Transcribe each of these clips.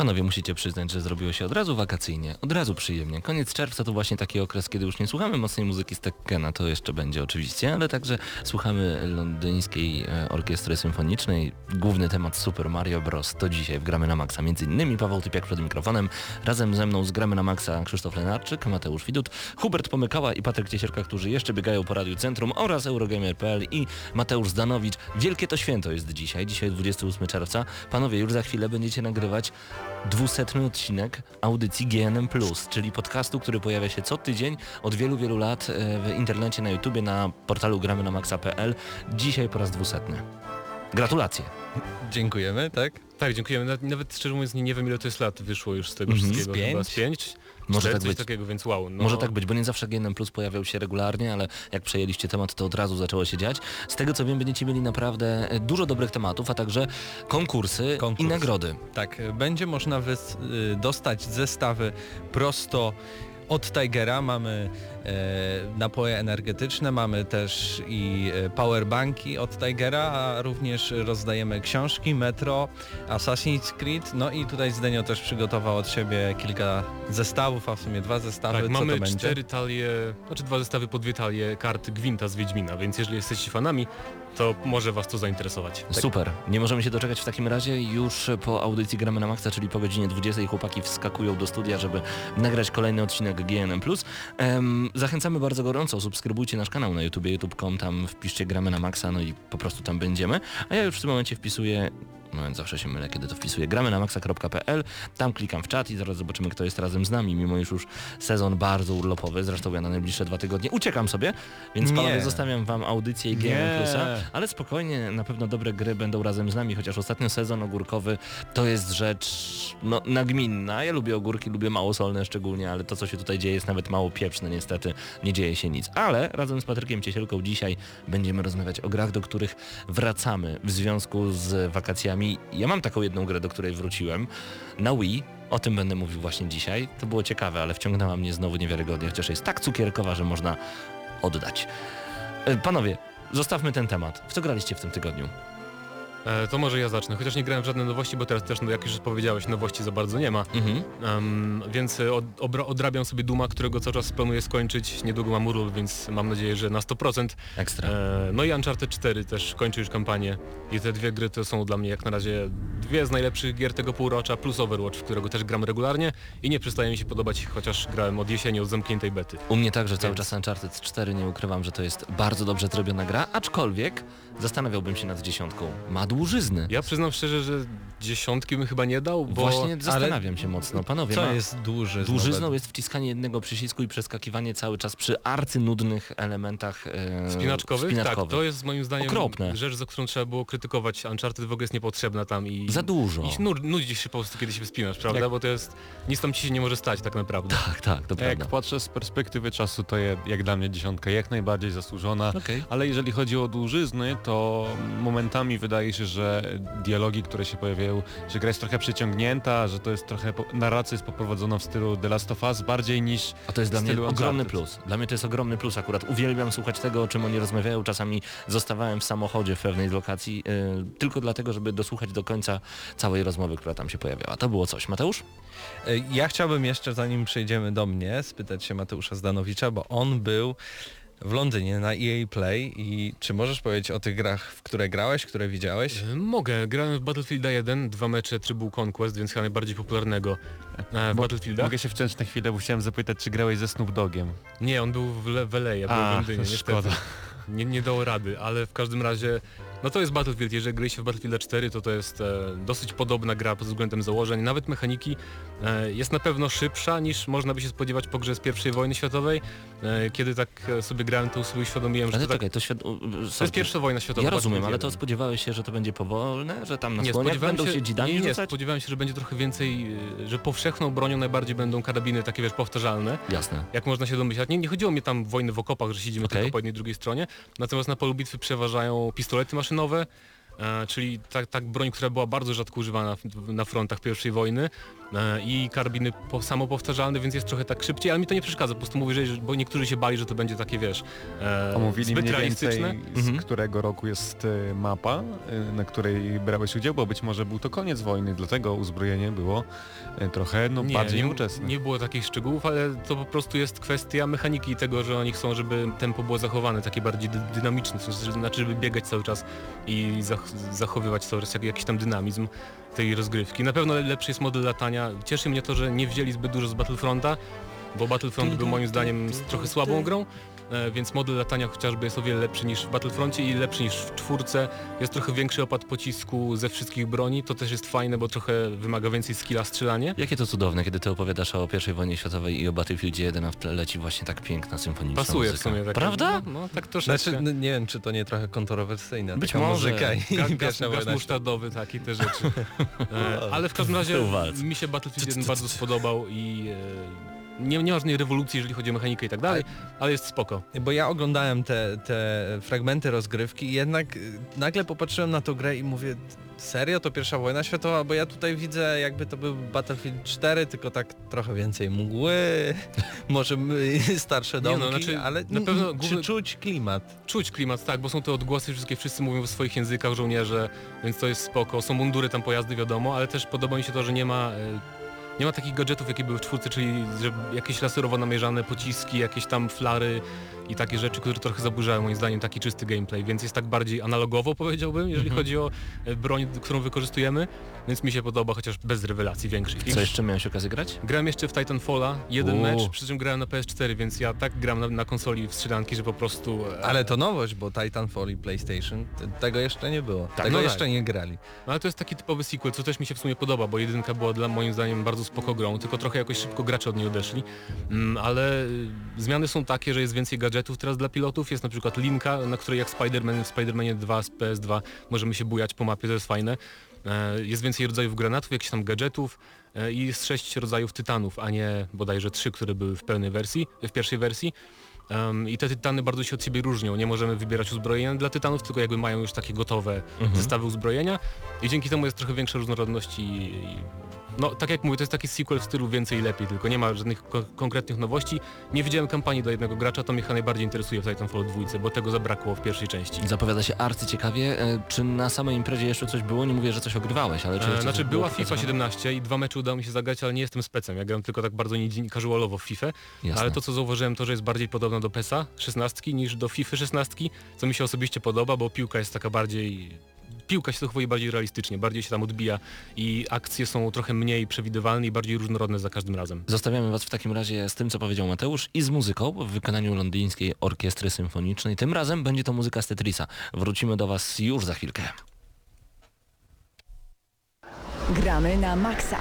Panowie, musicie przyznać, że zrobiło się od razu wakacyjnie, od razu przyjemnie. Koniec czerwca to właśnie taki okres, kiedy już nie słuchamy mocnej muzyki z Tekkena, to jeszcze będzie oczywiście, ale także słuchamy londyńskiej e, orkiestry symfonicznej. Główny temat Super Mario Bros. to dzisiaj w Gramy na Maxa. Między innymi Paweł Typiak przed mikrofonem. Razem ze mną z Gramy na Maxa Krzysztof Lenarczyk, Mateusz Widut, Hubert Pomykała i Patryk Ciesierka, którzy jeszcze biegają po Radiu Centrum oraz Eurogamer.pl i Mateusz Zdanowicz. Wielkie to święto jest dzisiaj, dzisiaj 28 czerwca. Panowie, już za chwilę będziecie nagrywać dwusetny odcinek audycji GNM+, czyli podcastu, który pojawia się co tydzień od wielu, wielu lat e, w internecie, na YouTubie, na portalu gramy na maxa.pl. Dzisiaj po raz dwusetny. Gratulacje. Dziękujemy, tak? Tak, dziękujemy. Nawet, szczerze mówiąc nie, nie wiem ile to jest lat wyszło już z tego Mhm. wszystkiego. Z pięć? Chyba z pięć? Może cztery, tak coś być. takiego, więc wow. No, Może tak być, bo nie zawsze GNM Plus pojawiał się regularnie, ale jak przejęliście temat, to od razu zaczęło się dziać. Z tego co wiem, będziecie mieli naprawdę e, dużo dobrych tematów, a także konkursy Konkurs. i nagrody. Tak, będzie można y, dostać zestawy prosto od Tigera. Mamy e, napoje energetyczne, mamy też i e, powerbanki od Tigera, a również rozdajemy książki, Metro, Assassin's Creed. No i tutaj Zdenio też przygotował od siebie kilka zestawów, a w sumie dwa zestawy. Tak, Co mamy to będzie? cztery talie, znaczy dwa zestawy po dwie talie kart Gwinta z Wiedźmina, więc jeżeli jesteście fanami, to może was to zainteresować. Super. Nie możemy się doczekać w takim razie. Już po audycji Gramy na Maxa, czyli po godzinie 20 chłopaki wskakują do studia, żeby nagrać kolejny odcinek GNM+. Em, zachęcamy bardzo gorąco. Subskrybujcie nasz kanał na YouTube, youtube.com, tam wpiszcie Gramy na Maxa, no i po prostu tam będziemy. A ja już w tym momencie wpisuję zawsze się mylę, kiedy to wpisuję. Gramy na maxa.pl, tam klikam w czat i zaraz zobaczymy, kto jest razem z nami, mimo iż już sezon bardzo urlopowy, zresztą ja na najbliższe dwa tygodnie uciekam sobie, więc panowie zostawiam wam audycję i GNM Nie. Plusa, ale spokojnie, na pewno dobre gry będą razem z nami, chociaż ostatnio sezon ogórkowy to jest rzecz no, nagminna. Ja lubię ogórki, lubię małosolne szczególnie, ale to co się tutaj dzieje jest nawet mało pieprzne, niestety nie dzieje się nic. Ale razem z Patrykiem Ciesielką dzisiaj będziemy rozmawiać o grach, do których wracamy w związku z wakacjami. Ja mam taką jedną grę, do której wróciłem na Wii. O tym będę mówił właśnie dzisiaj. To było ciekawe, ale wciągnęła mnie znowu niewiarygodnie, chociaż jest tak cukierkowa, że można oddać. E, Panowie, zostawmy ten temat. W co graliście w tym tygodniu? E, to może ja zacznę, chociaż nie grałem w żadne nowości, bo teraz też, no, jak już powiedziałeś, nowości za bardzo nie ma. Mhm. Em, więc e, od, obra, odrabiam sobie Duma, którego cały czas planuję skończyć. Niedługo mam urlop, więc mam nadzieję, że na 100%. Ekstra. E, no i Uncharted 4 też kończy już kampanię i te dwie gry to są dla mnie jak na razie dwie z najlepszych gier tego półrocza plus Overwatch, w którego też gram regularnie i nie przestaje mi się podobać, chociaż grałem od jesieni, od zamkniętej bety. U mnie także cały czas Uncharted 4, nie ukrywam, że to jest bardzo dobrze zrobiona gra, aczkolwiek zastanawiałbym się nad dziesiątką. Ma dłużyzny. Ja przyznam szczerze, że dziesiątki bym chyba nie dał, bo Właśnie zastanawiam się mocno. Panowie, Co ma... jest dłuży? Dłużyzną jest wciskanie jednego przycisku i przeskakiwanie cały czas przy arcynudnych elementach e, spinaczkowych, spinaczkowych. tak, to jest moim zdaniem Okropne. rzecz, za którą trzeba było krytykować. Uncharted w ogóle jest niepotrzebna tam i... Za dużo. I nur, nudzisz się po prostu, kiedy się wspinasz, prawda? Jak- Bo to jest... Nic tam ci się nie może stać tak naprawdę. Tak, tak, to Jak prawda. patrzę z perspektywy czasu, to je, jak dla mnie dziesiątka jak najbardziej zasłużona. Okej. Ale jeżeli chodzi o dłużyzny, to momentami wydaje się, że dialogi, które się pojawiają, że gra jest trochę przeciągnięta, że to jest trochę, po, narracja jest poprowadzona w stylu The Last of Us bardziej niż A to jest dla mnie ogromny plus. Dla mnie to jest ogromny plus akurat. Uwielbiam słuchać tego, o czym oni rozmawiają. Czasami zostawałem w samochodzie w pewnej lokacji yy, tylko dlatego, żeby dosłuchać do końca całej rozmowy, która tam się pojawiała. To było coś. Mateusz? E, Ja chciałbym jeszcze, zanim przejdziemy do mnie, spytać się Mateusza Zdanowicza, bo on był w Londynie na EA Play i czy możesz powiedzieć o tych grach, w które grałeś, które widziałeś? E, Mogę. Grałem w Battlefield 1, dwa mecze Tribal Conquest, więc chyba najbardziej popularnego e, w Mo- Battlefielda. Mogę się wciąć na chwilę, bo chciałem zapytać, czy grałeś ze Snoop Dogiem. Nie, on był w, Le- w LA, ja byłem A, w Londynie, szkoda. Nie, nie dało rady, ale w każdym razie, no to jest Battlefield. Jeżeli graliście w Battlefield 4, to to jest e, dosyć podobna gra pod względem założeń. Nawet mechaniki e, jest na pewno szybsza niż można by się spodziewać po grze z pierwszej wojny światowej. E, kiedy tak e, sobie grałem, to sobie uświadomiłem, że Ale to, tak, to u- to jest pierwsza wojna światowa. Ja rozumiem, ale to 1. spodziewałeś się, że to będzie powolne, że tam na Nie, słoniach będą się, się, dzidami nie, nie, rzucać? spodziewałem się, że będzie trochę więcej, y, że powszechną bronią najbardziej będą karabiny takie wiesz powtarzalne. Jasne. Jak można się domyślać. Nie, nie chodziło mi tam wojny w okopach, że siedzimy Okej. tylko po jednej drugiej stronie. Natomiast na polu bitwy przeważają pistolety maszynowe, e, czyli tak, tak broń, która była bardzo rzadko używana na frontach I wojny e, i karabiny po, samopowtarzalne, więc jest trochę tak szybciej, ale mi to nie przeszkadza, po prostu mówię, że, bo niektórzy się bali, że to będzie takie, wiesz, e, Omówili zbyt mniej realistyczne. więcej z Mhm. którego roku jest e, mapa, e, na której brałeś udział, bo być może był to koniec wojny, dlatego uzbrojenie było e, trochę no, bardziej nie, nie było takich szczegółów, ale to po prostu jest kwestia mechaniki i tego, że oni chcą, żeby tempo było zachowane, takie bardziej dy dynamiczne, sensie, że- znaczy, żeby biegać cały czas i zach zachowywać cały czas jak, jakiś tam dynamizm tej rozgrywki. Na pewno lepszy jest model latania. Cieszy mnie to, że nie wzięli zbyt dużo z Battlefronta, bo Battlefront był moim zdaniem trochę słabą grą, e, więc model latania chociażby jest o wiele lepszy niż w Battlefroncie i lepszy niż w czwórce. Jest trochę większy opad pocisku ze wszystkich broni, to też jest fajne, bo trochę wymaga więcej skilla strzelanie. Jakie to cudowne, kiedy ty opowiadasz o I wojnie światowej i o Battlefieldzie 1, a w tle leci właśnie tak piękna symfoniczna Pasuje w muzyka. sumie. Tak, Prawda? No, no tak troszeczkę. Znaczy, no, nie wiem, czy to nie trochę kontrowersyjne. Być taka może. muzyka i Ga- gaz, gaz wojna musztardowy, tak, i te rzeczy. E, ale w każdym razie mi się Battlefield 1 bardzo spodobał i e, nie, nie ma żadnej rewolucji, jeżeli chodzi o mechanikę i tak dalej, ale jest spoko. Bo ja oglądałem te, te fragmenty rozgrywki i jednak y, nagle popatrzyłem na tą grę i mówię, serio to pierwsza wojna światowa? Bo ja tutaj widzę jakby to był Battlefield 4, tylko tak trochę więcej mgły, może starsze Nie, domki, no, znaczy, ale na pewno główny- czuć klimat? Czuć klimat, tak, bo są te odgłosy wszystkie, wszyscy mówią w swoich językach żołnierze, więc to jest spoko. Są mundury, tam pojazdy, wiadomo, ale też podoba mi się to, że nie ma... Nie ma takich gadżetów, jakie były w czwórce, czyli jakieś laserowo namierzane pociski, jakieś tam flary i takie rzeczy, które trochę zaburzają moim zdaniem taki czysty gameplay, więc jest tak bardziej analogowo powiedziałbym, jeżeli Mhm. chodzi o e, broń, którą wykorzystujemy, więc mi się podoba, chociaż bez rewelacji większych. I Co jeszcze miałeś okazję grać? Grałem jeszcze w Titanfalla, jeden Uuu. mecz, przy czym grałem na PS4, więc ja tak gram na, na konsoli w strzelanki, że po prostu... e, Ale to nowość, bo Titanfall i PlayStation, t- tego jeszcze nie było. tego no jeszcze tak. nie grali. No ale to jest taki typowy sequel, co też mi się w sumie podoba, bo jedynka była dla moim zdaniem bardzo spoko grą, tylko trochę jakoś szybko gracze od niej odeszli. Mm, ale y, zmiany są takie, że jest więcej gadżetów teraz dla pilotów, jest na przykład linka, na której jak Spider-Man w Spider-Manie 2 z PS2 możemy się bujać po mapie, to jest fajne. E, Jest więcej rodzajów granatów, jakichś tam gadżetów e, i jest sześć rodzajów tytanów, a nie bodajże trzy, które były w pełnej wersji, w pierwszej wersji. Um, I te tytany bardzo się od siebie różnią. Nie możemy wybierać uzbrojenia dla tytanów, tylko jakby mają już takie gotowe zestawy uzbrojenia. I dzięki temu jest trochę większa różnorodność i, i no tak jak mówię, to jest taki sequel w stylu więcej i lepiej, tylko nie ma żadnych ko konkretnych nowości. Nie widziałem kampanii dla jednego gracza, to mnie chyba najbardziej interesuje w Titanfall 2, bo tego zabrakło w pierwszej części. Zapowiada się arcyciekawie. E, Czy na samej imprezie jeszcze coś było? Nie mówię, że coś ogrywałeś, ale czy E, znaczy coś było była FIFA pokazywane? 17 i dwa mecze udało mi się zagrać, ale nie jestem specem. Ja gram tylko tak bardzo casualowo w FIFA. Jasne. Ale to co zauważyłem to, że jest bardziej podobna do PESA 16 niż do FIFA 16, co mi się osobiście podoba, bo piłka jest taka bardziej... Piłka się zachowuje bardziej realistycznie, bardziej się tam odbija i akcje są trochę mniej przewidywalne i bardziej różnorodne za każdym razem. Zostawiamy Was w takim razie z tym, co powiedział Mateusz i z muzyką w wykonaniu londyńskiej orkiestry symfonicznej. Tym razem będzie to muzyka z Tetrisa. Wrócimy do Was już za chwilkę. Gramy na maksa.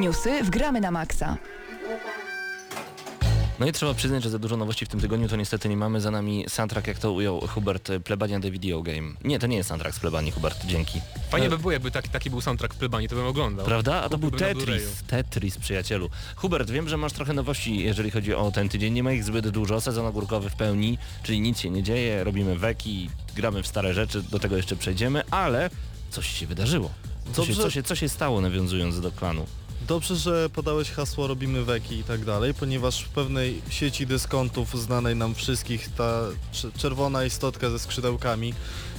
Newsy w Gramy na Maxa. No i trzeba przyznać, że za dużo nowości w tym tygodniu to niestety nie mamy. Za nami soundtrack, jak to ujął Hubert, Plebania The Video Game. Nie, to nie jest soundtrack z Plebanii, Hubert, dzięki. Fajnie E, by było, jakby taki, taki był soundtrack w plebanii, to bym oglądał. Prawda? A to był Tetris. Tetris, przyjacielu. Hubert, wiem, że masz trochę nowości, jeżeli chodzi o ten tydzień. Nie ma ich zbyt dużo. Sezon ogórkowy w pełni, czyli nic się nie dzieje. Robimy weki, gramy w stare rzeczy, do tego jeszcze przejdziemy, ale coś się wydarzyło. Co się, co, się, co się stało nawiązując do klanu? Dobrze, że podałeś hasło robimy weki i tak dalej, ponieważ w pewnej sieci dyskontów znanej nam wszystkich ta cz- czerwona istotka ze skrzydełkami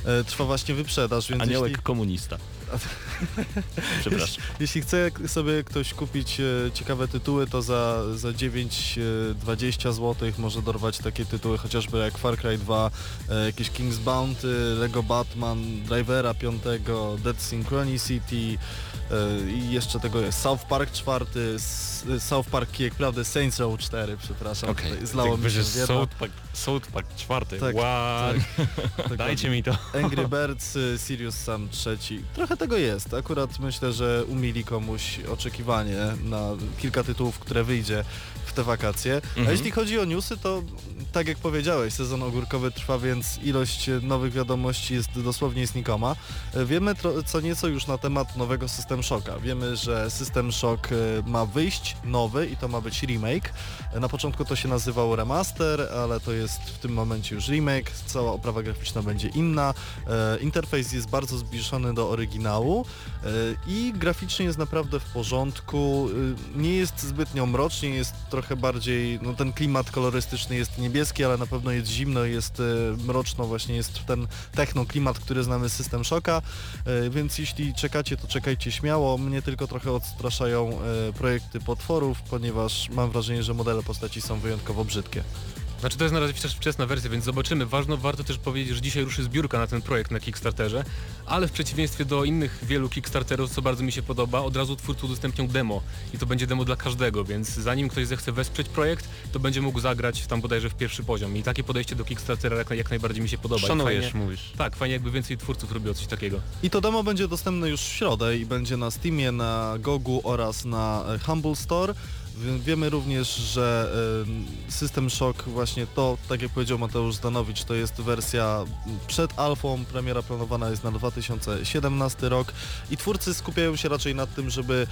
e, trwa właśnie wyprzedaż, więc Aniołek jeśli, komunista. Przepraszam. jeśli chce sobie ktoś kupić e, ciekawe tytuły, to za, za 9-20 zł może dorwać takie tytuły chociażby jak Far Cry 2, e, jakieś King's Bounty, Lego Batman, Drivera 5, Dead Synchronicity e, i jeszcze tego jest South Park 4, s- South Park jak prawda Saints Row 4, przepraszam, tutaj zlało mi się. South Park, South Park czwarty. Tak, Wow. Tak, Dajcie mi to. Angry Birds, Sirius Sam trzeci. Trochę tego jest. Akurat myślę, że umili komuś oczekiwanie na kilka tytułów, które wyjdzie w te wakacje. A Mhm. jeśli chodzi o newsy, to tak jak powiedziałeś, sezon ogórkowy trwa, więc ilość nowych wiadomości jest dosłownie znikoma. Wiemy co nieco już na temat nowego System Shocka. Wiemy, że System Shock y, ma wyjść nowy i to ma być remake. Na początku to się nazywało remaster, ale to jest w tym momencie już remake. Cała oprawa graficzna będzie inna. E, Interfejs jest bardzo zbliżony do oryginału e, i graficznie jest naprawdę w porządku. E, Nie jest zbytnio mrocznie, jest trochę bardziej, no ten klimat kolorystyczny jest niebieski, ale na pewno jest zimno, jest e, mroczno, właśnie jest ten techno klimat, który znamy z System Shocka, E, więc jeśli czekacie, to czekajcie śmiało. Mnie tylko trochę odstraszają e, projekty potworów, ponieważ mam wrażenie, że modele postaci są wyjątkowo brzydkie. Znaczy to jest na razie wczesna wersja, więc zobaczymy. Ważno, warto też powiedzieć, że dzisiaj ruszy zbiórka na ten projekt na Kickstarterze, ale w przeciwieństwie do innych wielu Kickstarterów, co bardzo mi się podoba, od razu twórcy udostępnią demo i to będzie demo dla każdego, więc zanim ktoś zechce wesprzeć projekt, to będzie mógł zagrać tam bodajże w pierwszy poziom i takie podejście do Kickstartera jak, jak najbardziej mi się podoba. Szanujesz, fajnie, mówisz. tak, fajnie jakby więcej twórców robiło coś takiego. I to demo będzie dostępne już w środę i będzie na Steamie, na Gogu oraz na e, Humble Store. Wie- Wiemy również, że System Shock właśnie to, tak jak powiedział Mateusz Zdanowicz, to jest wersja przed alfą, premiera planowana jest na 2017 rok i twórcy skupiają się raczej nad tym, żeby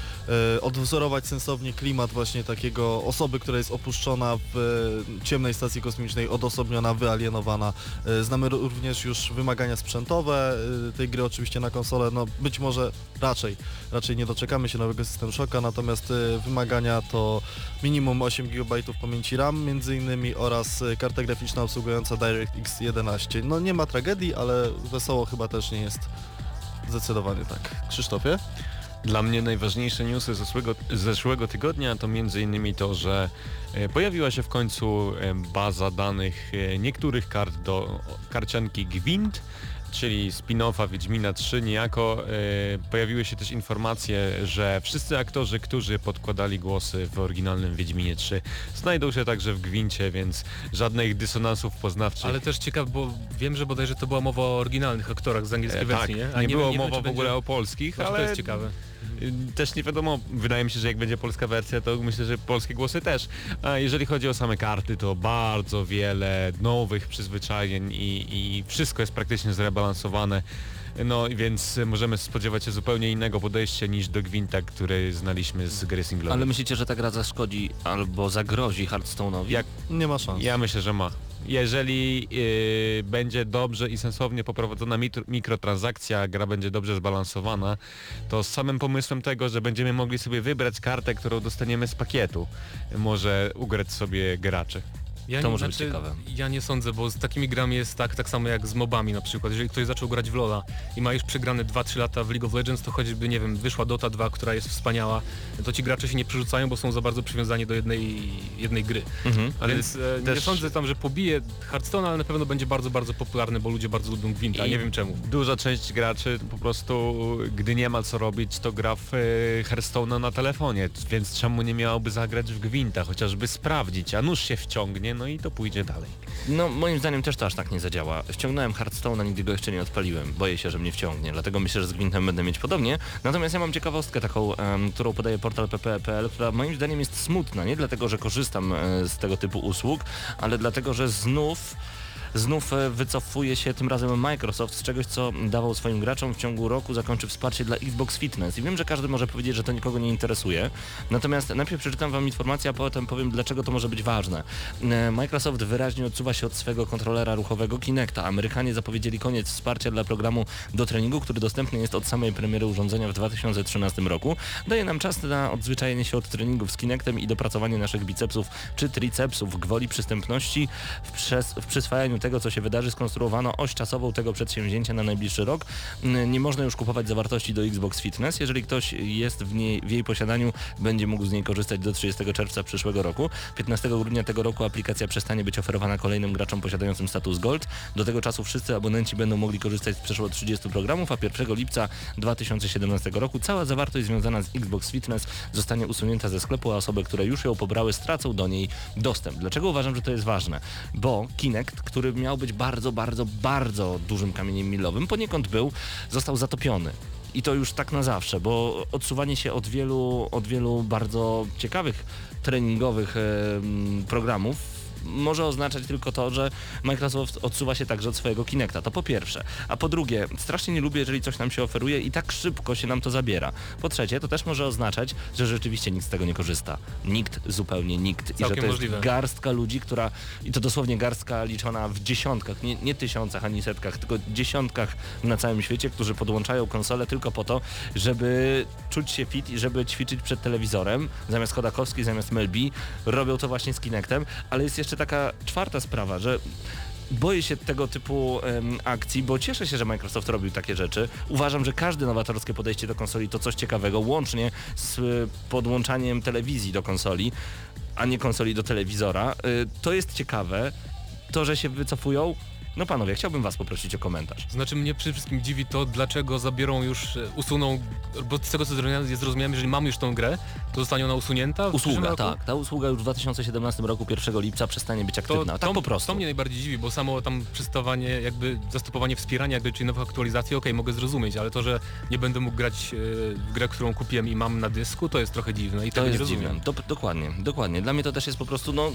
e, odwzorować sensownie klimat właśnie takiego osoby, która jest opuszczona w ciemnej stacji kosmicznej, odosobniona, wyalienowana. E, Znamy również już wymagania sprzętowe e, tej gry oczywiście na konsolę, no być może raczej, raczej nie doczekamy się nowego System Shocka, natomiast wymagania to minimum 8 GB pamięci RAM między innymi oraz e, karta graficzna obsługująca DirectX 11. No nie ma tragedii, ale wesoło chyba też nie jest zdecydowanie tak. Krzysztofie? Dla mnie najważniejsze newsy zeszłego, zeszłego tygodnia to m.in. to, że e, pojawiła się w końcu e, baza danych niektórych kart do karcianki Gwint, czyli spin-offa Wiedźmina 3 niejako. E, Pojawiły się też informacje, że wszyscy aktorzy, którzy podkładali głosy w oryginalnym Wiedźminie 3 znajdą się także w Gwincie, więc żadnych dysonansów poznawczych. Ale też ciekaw, bo wiem, że bodajże to była mowa o oryginalnych aktorach z angielskiej E, tak, wersji, nie? nie, A było wiem, mowa w ogóle będzie- o polskich, Znaczy, ale to jest ciekawe. Też nie wiadomo, wydaje mi się, że jak będzie polska wersja, to myślę, że polskie głosy też. A jeżeli chodzi o same karty, to bardzo wiele nowych przyzwyczajeń i, i wszystko jest praktycznie zrebalansowane. No i więc możemy spodziewać się zupełnie innego podejścia niż do Gwinta, który znaliśmy z gry singlowej. Ale myślicie, że ta gra zaszkodzi albo zagrozi Hearthstone'owi? Jak- Nie ma szans. Ja myślę, że ma. Jeżeli yy, będzie dobrze i sensownie poprowadzona mitr- mikrotransakcja, gra będzie dobrze zbalansowana, to z samym pomysłem tego, że będziemy mogli sobie wybrać kartę, którą dostaniemy z pakietu, może ugrać sobie gracze. Ja To nie, może być znaczy, ciekawe. Ja nie sądzę, bo z takimi grami jest tak, tak samo jak z mobami na przykład. Jeżeli ktoś zaczął grać w LoL'a i ma już przegrane 2-3 lata w League of Legends, to choćby, nie wiem, wyszła Dota 2, która jest wspaniała, to ci gracze się nie przerzucają, bo są za bardzo przywiązani do jednej, jednej gry. Mhm. Ale Więc e, nie też- sądzę tam, że pobije Hearthstone, ale na pewno będzie bardzo, bardzo popularny, bo ludzie bardzo lubią Gwinta, I- nie wiem czemu. Duża część graczy po prostu, gdy nie ma co robić, to gra w e, Hearthstone'a na telefonie, więc czemu nie miałoby zagrać w Gwinta, chociażby sprawdzić, a nóż się wciągnie, no i to pójdzie dalej. No moim zdaniem też to aż tak nie zadziała. Ściągnąłem Hearthstone, a nigdy go jeszcze nie odpaliłem. Boję się, że mnie wciągnie, dlatego myślę, że z Gwintem będę mieć podobnie. Natomiast ja mam ciekawostkę taką, em, którą podaje portal pp.pl, która moim zdaniem jest smutna, nie dlatego, że korzystam e, z tego typu usług, ale dlatego, że znów znów e, wycofuje się tym razem Microsoft z czegoś, co dawał swoim graczom w ciągu roku, zakończy wsparcie dla Xbox Fitness. I wiem, że każdy może powiedzieć, że to nikogo nie interesuje. Natomiast najpierw przeczytam Wam informację, a potem powiem, dlaczego to może być ważne. E, Microsoft wyraźnie odsuwa się od swego kontrolera ruchowego Kinecta. Amerykanie zapowiedzieli koniec wsparcia dla programu do treningu, który dostępny jest od samej premiery urządzenia w 2013 roku. Daje nam czas na odzwyczajenie się od treningów z Kinectem i dopracowanie naszych bicepsów czy tricepsów gwoli przystępności w, przes- w przyswajaniu tego, co się wydarzy, skonstruowano oś czasową tego przedsięwzięcia na najbliższy rok. Mm, Nie można już kupować zawartości do Xbox Fitness. Jeżeli ktoś jest w, niej, w jej posiadaniu, będzie mógł z niej korzystać do 30 czerwca przyszłego roku. 15 grudnia tego roku aplikacja przestanie być oferowana kolejnym graczom posiadającym status Gold. Do tego czasu wszyscy abonenci będą mogli korzystać z przeszło 30 programów, a 1 lipca 2017 roku cała zawartość związana z Xbox Fitness zostanie usunięta ze sklepu, a osoby, które już ją pobrały, stracą do niej dostęp. Dlaczego uważam, że to jest ważne? Bo Kinect, który miał być bardzo, bardzo, bardzo dużym kamieniem milowym, poniekąd był, został zatopiony. I to już tak na zawsze, bo odsuwanie się od wielu, od wielu bardzo ciekawych treningowych programów może oznaczać tylko to, że Microsoft odsuwa się także od swojego Kinecta. To po pierwsze. A po drugie, strasznie nie lubię, jeżeli coś nam się oferuje i tak szybko się nam to zabiera. Po trzecie, to też może oznaczać, że rzeczywiście nikt z tego nie korzysta. Nikt, zupełnie nikt. I że to jest możliwe. garstka ludzi, która, i to dosłownie garstka liczona w dziesiątkach, nie, nie tysiącach ani setkach, tylko dziesiątkach na całym świecie, którzy podłączają konsolę tylko po to, żeby czuć się fit i żeby ćwiczyć przed telewizorem, zamiast Chodakowski, zamiast Melbi, robią to właśnie z Kinectem, ale jest jeszcze taka czwarta sprawa, że boję się tego typu em, akcji, bo cieszę się, że Microsoft robił takie rzeczy. Uważam, że każde nowatorskie podejście do konsoli to coś ciekawego, łącznie z y, podłączaniem telewizji do konsoli, a nie konsoli do telewizora. Y, to jest ciekawe. To, że się wycofują, no panowie, chciałbym was poprosić o komentarz. Znaczy mnie przede wszystkim dziwi to, dlaczego zabiorą już, e, usuną, bo z tego co zrozumiałem, jeżeli mamy już tą grę, to zostanie ona usunięta Usługa, tak. Ta usługa już w 2017 roku 1 lipca przestanie być To, aktywna. tak to, po prostu. to mnie najbardziej dziwi, bo samo tam przystawanie, jakby zastopowanie wspierania, jakby czyli nowych aktualizacji, okej, mogę zrozumieć, ale to, że nie będę mógł grać e, w grę, którą kupiłem i mam na dysku, to jest trochę dziwne i To nie jest rozumiem. dziwne. Do, dokładnie, dokładnie. Dla mnie to też jest po prostu, no,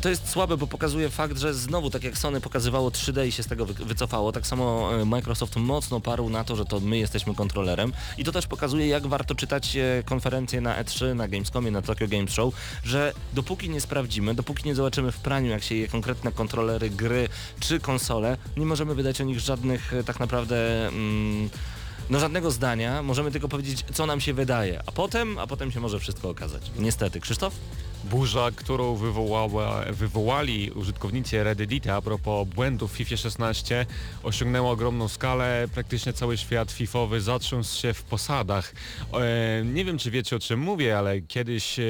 to jest słabe, bo pokazuje fakt, że znowu, tak jak Sony pokazywało 3D i się z tego wy- wycofało, tak samo e, Microsoft mocno parł na to, że to my jesteśmy kontrolerem i to też pokazuje, jak warto czytać e, konferencje na E3, na Gamescomie, na Tokyo Game Show, że dopóki nie sprawdzimy, dopóki nie zobaczymy w praniu, jak się je konkretne kontrolery, gry czy konsole, nie możemy wydać o nich żadnych e, tak naprawdę... Mm, no żadnego zdania, możemy tylko powiedzieć, co nam się wydaje, a potem, a potem się może wszystko okazać. Niestety. Krzysztof? Burza, którą wywołała, wywołali użytkownicy Reddita a propos błędów w FIFA 16 osiągnęła ogromną skalę. Praktycznie cały świat FIFowy zatrząsł się w posadach. E, nie wiem czy wiecie o czym mówię, ale kiedyś e,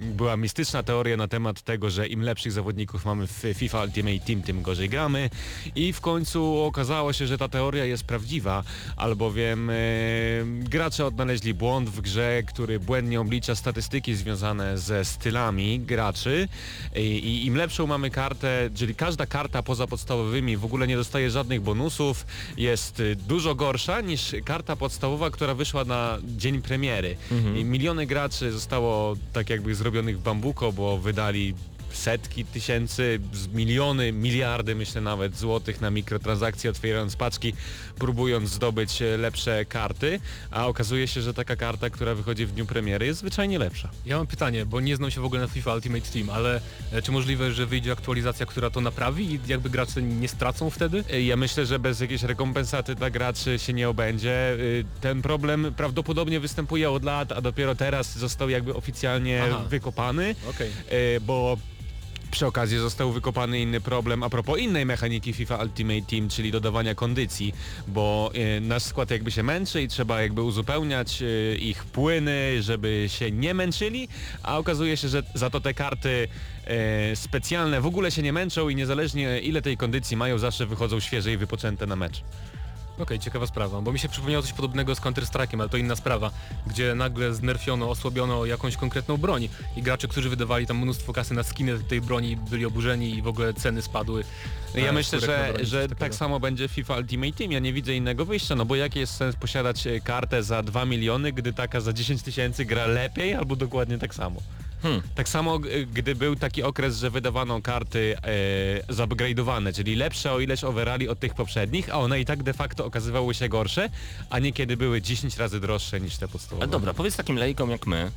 była mistyczna teoria na temat tego, że im lepszych zawodników mamy w FIFA Ultimate Team, tym gorzej gramy. I w końcu okazało się, że ta teoria jest prawdziwa, albowiem e, gracze odnaleźli błąd w grze, który błędnie oblicza statystyki związane ze stylami graczy i, i im lepszą mamy kartę, czyli każda karta poza podstawowymi w ogóle nie dostaje żadnych bonusów, jest y, dużo gorsza niż karta podstawowa, która wyszła na dzień premiery. I miliony graczy zostało tak jakby zrobionych w bambuko, bo wydali setki tysięcy, miliony, miliardy myślę nawet złotych na mikrotransakcje, otwierając paczki, próbując zdobyć e, lepsze karty, a okazuje się, że taka karta, która wychodzi w dniu premiery jest zwyczajnie lepsza. Ja mam pytanie, bo nie znam się w ogóle na FIFA Ultimate Team, ale e, czy możliwe, że wyjdzie aktualizacja, która to naprawi i jakby gracze nie stracą wtedy? E, Ja myślę, że bez jakiejś rekompensaty dla graczy się nie obędzie. Ten problem prawdopodobnie występuje od lat, a dopiero teraz został jakby oficjalnie Aha. wykopany, e, bo przy okazji został wykopany inny problem a propos innej mechaniki FIFA Ultimate Team, czyli dodawania kondycji, bo e, nasz skład jakby się męczy i trzeba jakby uzupełniać e, ich płyny, żeby się nie męczyli, a okazuje się, że za to te karty e, specjalne w ogóle się nie męczą i niezależnie ile tej kondycji mają, zawsze wychodzą świeże i wypoczęte na mecz. Okej, ciekawa sprawa, bo mi się przypomniało coś podobnego z Counter-Strike'iem, ale to inna sprawa, gdzie nagle znerfiono, osłabiono jakąś konkretną broń i gracze, którzy wydawali tam mnóstwo kasy na skiny tej broni byli oburzeni i w ogóle ceny spadły. Ja E, myślę, że, że tak samo będzie FIFA Ultimate Team. Ja nie widzę innego wyjścia, no bo jaki jest sens posiadać e, kartę za 2 miliony, gdy taka za 10 tysięcy gra lepiej albo dokładnie tak samo. Hmm. Tak samo gdy był taki okres, że wydawano karty e, zupgrade'owane, czyli lepsze o ileś overali od tych poprzednich, a one i tak de facto okazywały się gorsze, a niekiedy były 10 razy droższe niż te podstawowe. Dobra, powiedz takim laikom jak my,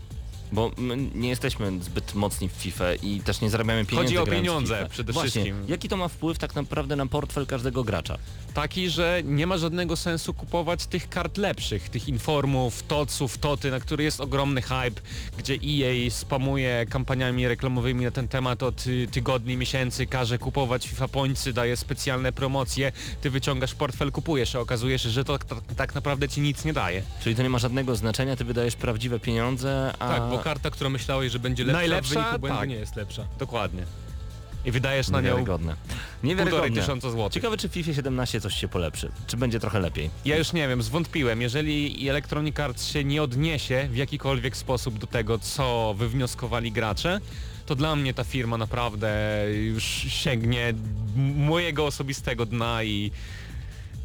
bo my nie jesteśmy zbyt mocni w FIFA i też nie zarabiamy pieniędzy Chodzi o pieniądze przede Właśnie, wszystkim. Jaki to ma wpływ tak naprawdę na portfel każdego gracza? Taki, że nie ma żadnego sensu kupować tych kart lepszych, tych informów, toców, toty, na który jest ogromny hype, gdzie EA spamuje kampaniami reklamowymi na ten temat od y, tygodni, miesięcy, każe kupować FIFA Pointsy, daje specjalne promocje, ty wyciągasz portfel, kupujesz, a okazuje się, że to tak, tak naprawdę ci nic nie daje. Czyli to nie ma żadnego znaczenia, ty wydajesz prawdziwe pieniądze, a... Tak, bo karta, która myślałeś, że będzie lepsza, Najlepsza? w wyniku błędu Tak. nie jest lepsza. Dokładnie. I wydajesz na nią Niewiarygodne. półtorej Niewiarygodne. tysiąca złotych. Ciekawe, czy w FIFA 17 coś się polepszy. Czy będzie trochę lepiej. Ja już nie wiem, zwątpiłem. Jeżeli Electronic Arts się nie odniesie w jakikolwiek sposób do tego, co wywnioskowali gracze, to dla mnie ta firma naprawdę już sięgnie m- mojego osobistego dna i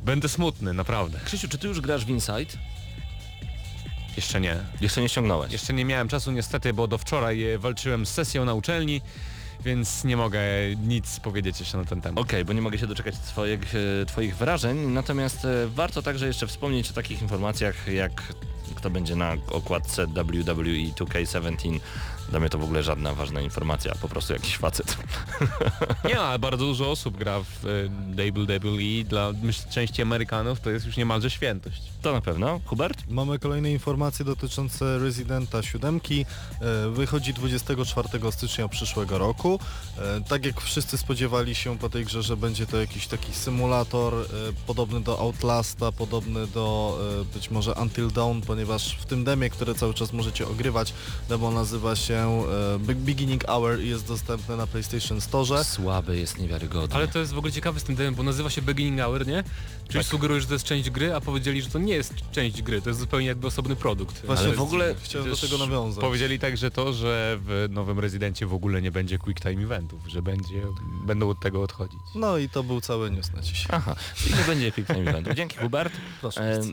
będę smutny, naprawdę. Krzysiu, czy ty już grasz w Inside? Jeszcze nie. Jeszcze nie ściągnąłeś. Jeszcze nie miałem czasu niestety, bo do wczoraj e, walczyłem z sesją na uczelni, więc nie mogę nic powiedzieć jeszcze na ten temat. Okej, bo nie mogę się doczekać twoich, e, twoich wrażeń, natomiast e, warto także jeszcze wspomnieć o takich informacjach jak kto będzie na okładce WWE 2K17. Dla mnie to w ogóle żadna ważna informacja, po prostu jakiś facet. Nie, ale bardzo dużo osób gra w e, WWE. Dla myślę, części Amerykanów to jest już niemalże świętość. To na pewno. Hubert? Mamy kolejne informacje dotyczące Residenta 7. E, Wychodzi 24 stycznia przyszłego roku. E, Tak jak wszyscy spodziewali się po tej grze, że będzie to jakiś taki symulator e, podobny do Outlasta, podobny do być może Until Dawn, ponieważ w tym demie, które cały czas możecie ogrywać, demo nazywa się e, Be- Beginning Hour i jest dostępne na PlayStation Store. Słaby jest niewiarygodny. Ale to jest w ogóle ciekawe z tym demem, bo nazywa się Beginning Hour, nie? Czyli Tak. sugerujesz, że to jest część gry, a powiedzieli, że to nie jest część gry, to jest zupełnie jakby osobny produkt. Właśnie Ale w ogóle chciałem do tego nawiązać. Powiedzieli także to, że w nowym Rezydencie w ogóle nie będzie quick time eventów, że będzie, będą od tego odchodzić. No i to był cały news na dziś. Aha, nie będzie Quick Time Eventu. Dzięki Hubert. Proszę E, bardzo.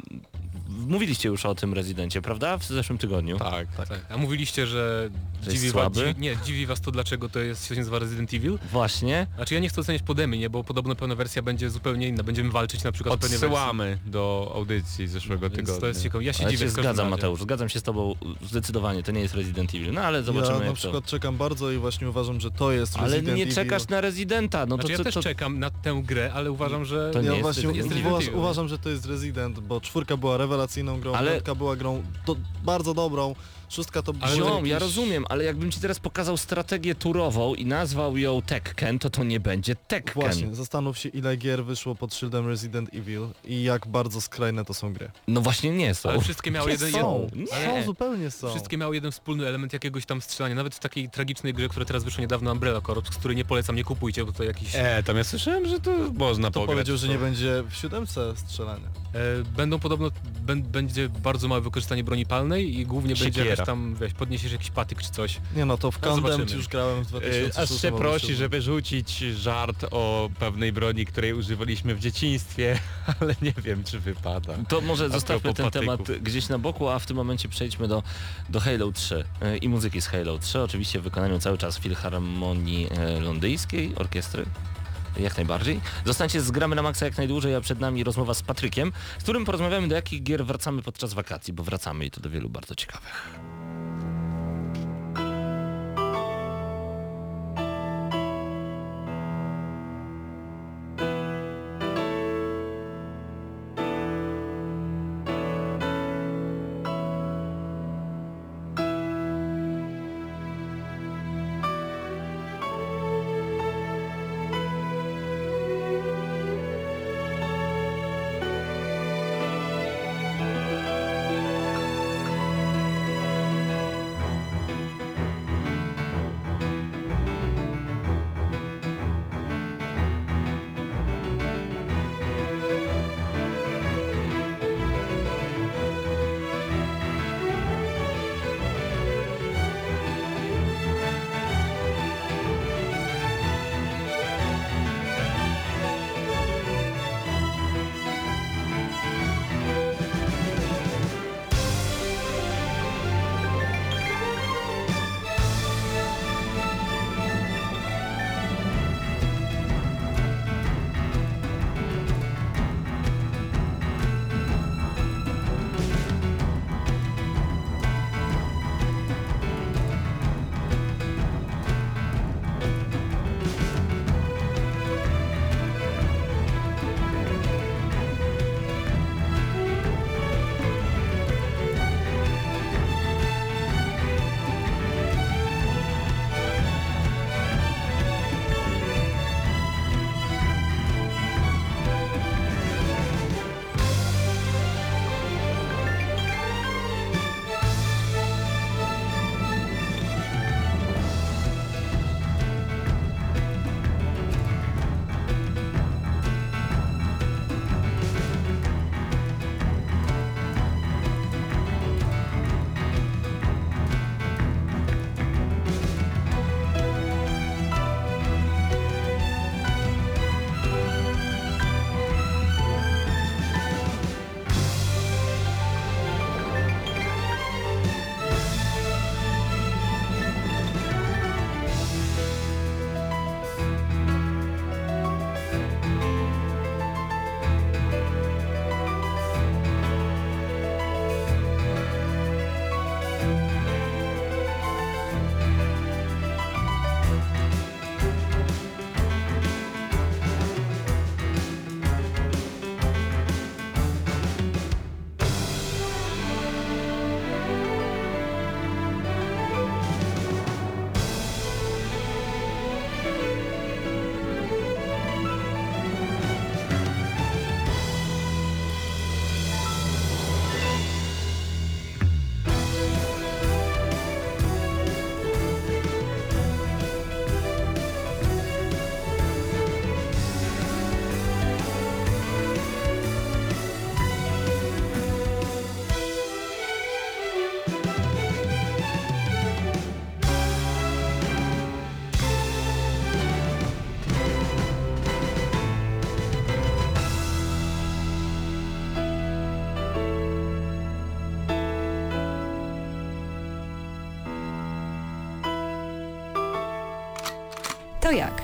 Mówiliście już o tym rezydencie, prawda? W zeszłym tygodniu. Tak. Tak. A mówiliście, że, Że jest dziwi, was, dziwi, nie, dziwi was to dlaczego to jest, się nazywa Resident Evil? Właśnie. Znaczy ja nie chcę oceniać podemy, nie, bo podobno pełna wersja będzie zupełnie inna. Będziemy walczyć na przykład. Odsyłamy do audycji z zeszłego Więc tygodnia. to jest ciekawe. Ja się Ale dziwię się zgadzam, razie. Mateusz. Zgadzam się z tobą zdecydowanie. To nie jest Resident Evil. No ale zobaczymy ja na przykład czekam bardzo i właśnie uważam, że to jest to... Ale Resident nie Evil. czekasz na Rezydenta. No Znaczy to, ja to, też to, czekam na tę grę, ale uważam, że... To nie ja jest właśnie Resident Evil. uważ, Evil. uważam, że to jest Resident, bo czwórka była rewelacyjną grą, Ale- piątka była grą do, bardzo dobrą, szóstka to Ale Ziom, jakiś- ja rozumiem, ale jakbym ci teraz pokazał strategię turową i nazwał ją Tekken, to to nie będzie Tekken. Właśnie, zastanów się ile gier wyszło pod szyldem Resident Evil i jak bardzo skrajne to są gry. No właśnie nie są. Ale wszystkie miały Nie jeden... są. jeden- Są, Nie. zupełnie są. Wszystkie miały jeden wspólny element jakiegoś tam strzelania, nawet w takiej tragicznej grze, która teraz wyszła niedawno Umbrella Corps, z której nie polecam, nie kupujcie, bo to jakiś... E, tam ja słyszałem, że to można to pograć. powiedział, że nie będzie w siódemce strzelania. E, będą podobno, bę, będzie bardzo małe wykorzystanie broni palnej i głównie będzie Tam, wiesz, podniesiesz jakiś patyk czy coś. Nie no, to w No, Condemned zobaczymy. już grałem w E, 2006 Aż się prosi, 2007. żeby rzucić żart o pewnej broni, której używaliśmy w dzieciństwie, ale nie wiem, czy wypada. To może zostawmy ten patyków. temat gdzieś na boku, a w tym momencie przejdźmy do, do Halo 3 e, i muzyki z Halo 3, oczywiście w wykonaniu cały czas Filharmonii e, Londyńskiej Orkiestry. Jak najbardziej. Zostańcie z Gramy na Maxa jak najdłużej, a przed nami rozmowa z Patrykiem, z którym porozmawiamy do jakich gier wracamy podczas wakacji, bo wracamy i to do wielu bardzo ciekawych.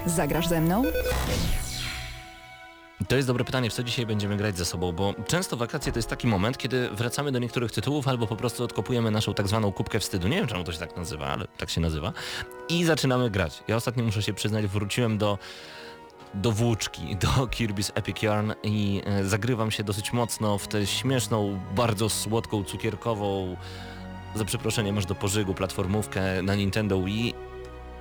Zagrasz ze mną? To jest dobre pytanie, w co dzisiaj będziemy grać ze sobą, bo często wakacje to jest taki moment, kiedy wracamy do niektórych tytułów albo po prostu odkopujemy naszą tak zwaną kubkę wstydu. Nie wiem, czemu to się tak nazywa, ale tak się nazywa. I zaczynamy grać. Ja ostatnio muszę się przyznać, wróciłem do do włóczki, do Kirby's Epic Yarn i e, zagrywam się dosyć mocno w tę śmieszną, bardzo słodką, cukierkową, za przeproszeniem masz do pożygu platformówkę na Nintendo Wii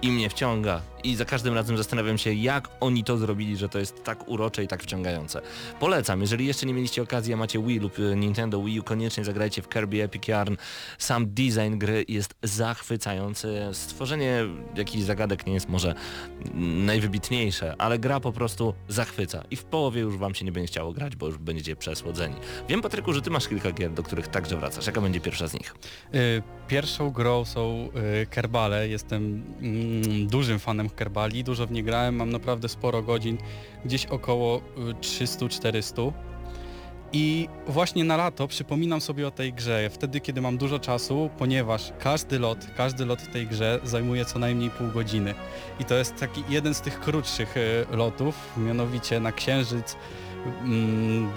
i mnie wciąga. I za każdym razem zastanawiam się, jak oni to zrobili, że to jest tak urocze i tak wciągające. Polecam, jeżeli jeszcze nie mieliście okazji, a macie Wii lub e, Nintendo Wii U, koniecznie zagrajcie w Kirby Epic Yarn. Sam design gry jest zachwycający. Stworzenie jakichś zagadek nie jest może najwybitniejsze, ale gra po prostu zachwyca. I w połowie już wam się nie będzie chciało grać, bo już będziecie przesłodzeni. Wiem, Patryku, że ty masz kilka gier, do których także wracasz. Jaka będzie pierwsza z nich? Y, Pierwszą grą są y, Kerbale. Jestem mm, dużym fanem Kerbali, dużo w nie grałem, mam naprawdę sporo godzin, gdzieś około y, 300-400. I właśnie na lato przypominam sobie o tej grze, wtedy kiedy mam dużo czasu, ponieważ każdy lot, każdy lot w tej grze zajmuje co najmniej pół godziny. I to jest taki jeden z tych krótszych y, lotów, mianowicie na księżyc, mm,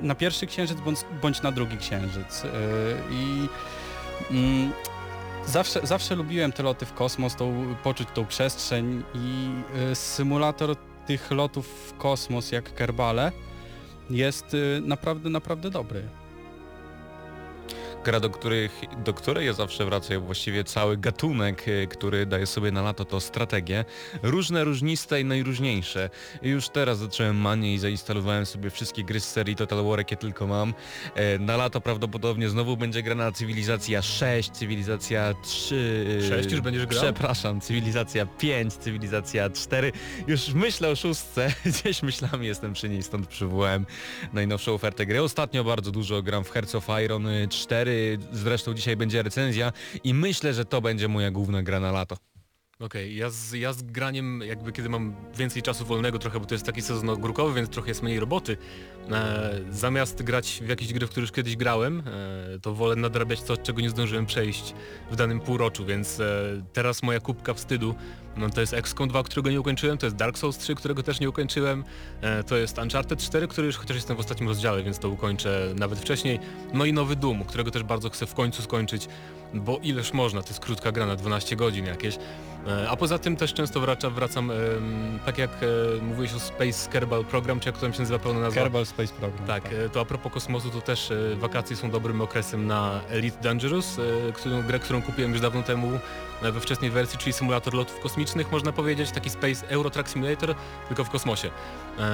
na pierwszy księżyc bądź, bądź na drugi księżyc. Y, I mm, zawsze, zawsze lubiłem te loty w kosmos, tą, poczuć tą przestrzeń i y, symulator tych lotów w kosmos jak Kerbale jest y, naprawdę, naprawdę dobry. Gra, do, których, do której ja zawsze wracam, właściwie cały gatunek, y, który daje sobie na lato, to strategie. Różne, różniste i najróżniejsze. Już teraz zacząłem manię i zainstalowałem sobie wszystkie gry z serii Total War, jakie tylko mam. E, Na lato prawdopodobnie znowu będzie grana Cywilizacja 6, Cywilizacja 3... 6 już będziesz grał? Przepraszam, Cywilizacja 5, Cywilizacja 4. Już myślę o szóstce, gdzieś myślami jestem przy niej, stąd przywołałem najnowszą ofertę gry. Ostatnio bardzo dużo gram w Hearts of Iron 4, zresztą dzisiaj będzie recenzja i myślę, że to będzie moja główna gra na lato. Okej, ja, z, ja z graniem jakby kiedy mam więcej czasu wolnego trochę, bo to jest taki sezon ogórkowy, więc trochę jest mniej roboty. E, zamiast grać w jakieś gry, w które już kiedyś grałem, e, to wolę nadrabiać to, czego nie zdążyłem przejść w danym półroczu, więc e, teraz moja kubka wstydu no, to jest XCOM 2, którego nie ukończyłem, to jest Dark Souls 3, którego też nie ukończyłem, e, to jest Uncharted 4, który już chociaż jestem w ostatnim rozdziale, więc to ukończę nawet wcześniej. No i nowy Doom, którego też bardzo chcę w końcu skończyć, bo ileż można, to jest krótka gra na 12 godzin jakieś. E, A poza tym też często wraca, wracam, tak jak e, mówiłeś o Space Kerbal Program, czy jak to się nazywa pełna nazwa? Kerbal Space Program. Tak, e, to a propos kosmosu, to też wakacje są dobrym okresem na Elite Dangerous, którą, grę, którą kupiłem już dawno temu we wczesnej wersji, czyli symulator lotów kosmicznych, można powiedzieć, taki Space Euro Truck Simulator, tylko w kosmosie.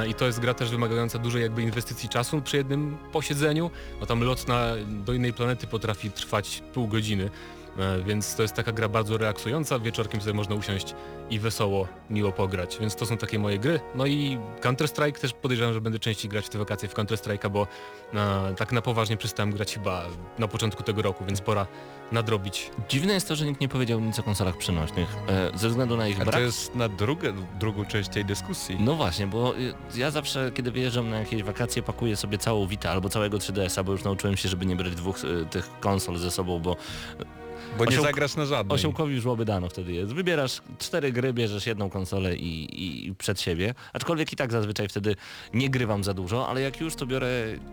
I to jest gra też wymagająca dużej jakby inwestycji czasu przy jednym posiedzeniu, bo tam lot na, do innej planety potrafi trwać pół godziny. E, Więc to jest taka gra bardzo relaksująca, wieczorkiem sobie można usiąść i wesoło, miło pograć, więc to są takie moje gry. No i Counter-Strike też podejrzewam, że będę częściej grać w te wakacje w Counter-Strike'a, bo e, tak na poważnie przestałem grać chyba na początku tego roku, więc pora nadrobić. Dziwne jest to, że nikt nie powiedział nic o konsolach przenośnych, e, ze względu na ich A brak. to jest na drugą, drugą część tej dyskusji. No właśnie, bo y, ja zawsze, kiedy wyjeżdżam na jakieś wakacje, pakuję sobie całą Vita albo całego 3DS-a, bo już nauczyłem się, żeby nie brać dwóch y, tych konsol ze sobą, bo Bo nie osioł- zagrasz na żadnej. osiołkowi żłoby dano wtedy jest. Wybierasz cztery gry, bierzesz jedną konsolę i, i, przed siebie, aczkolwiek i tak zazwyczaj wtedy nie grywam za dużo, ale jak już to biorę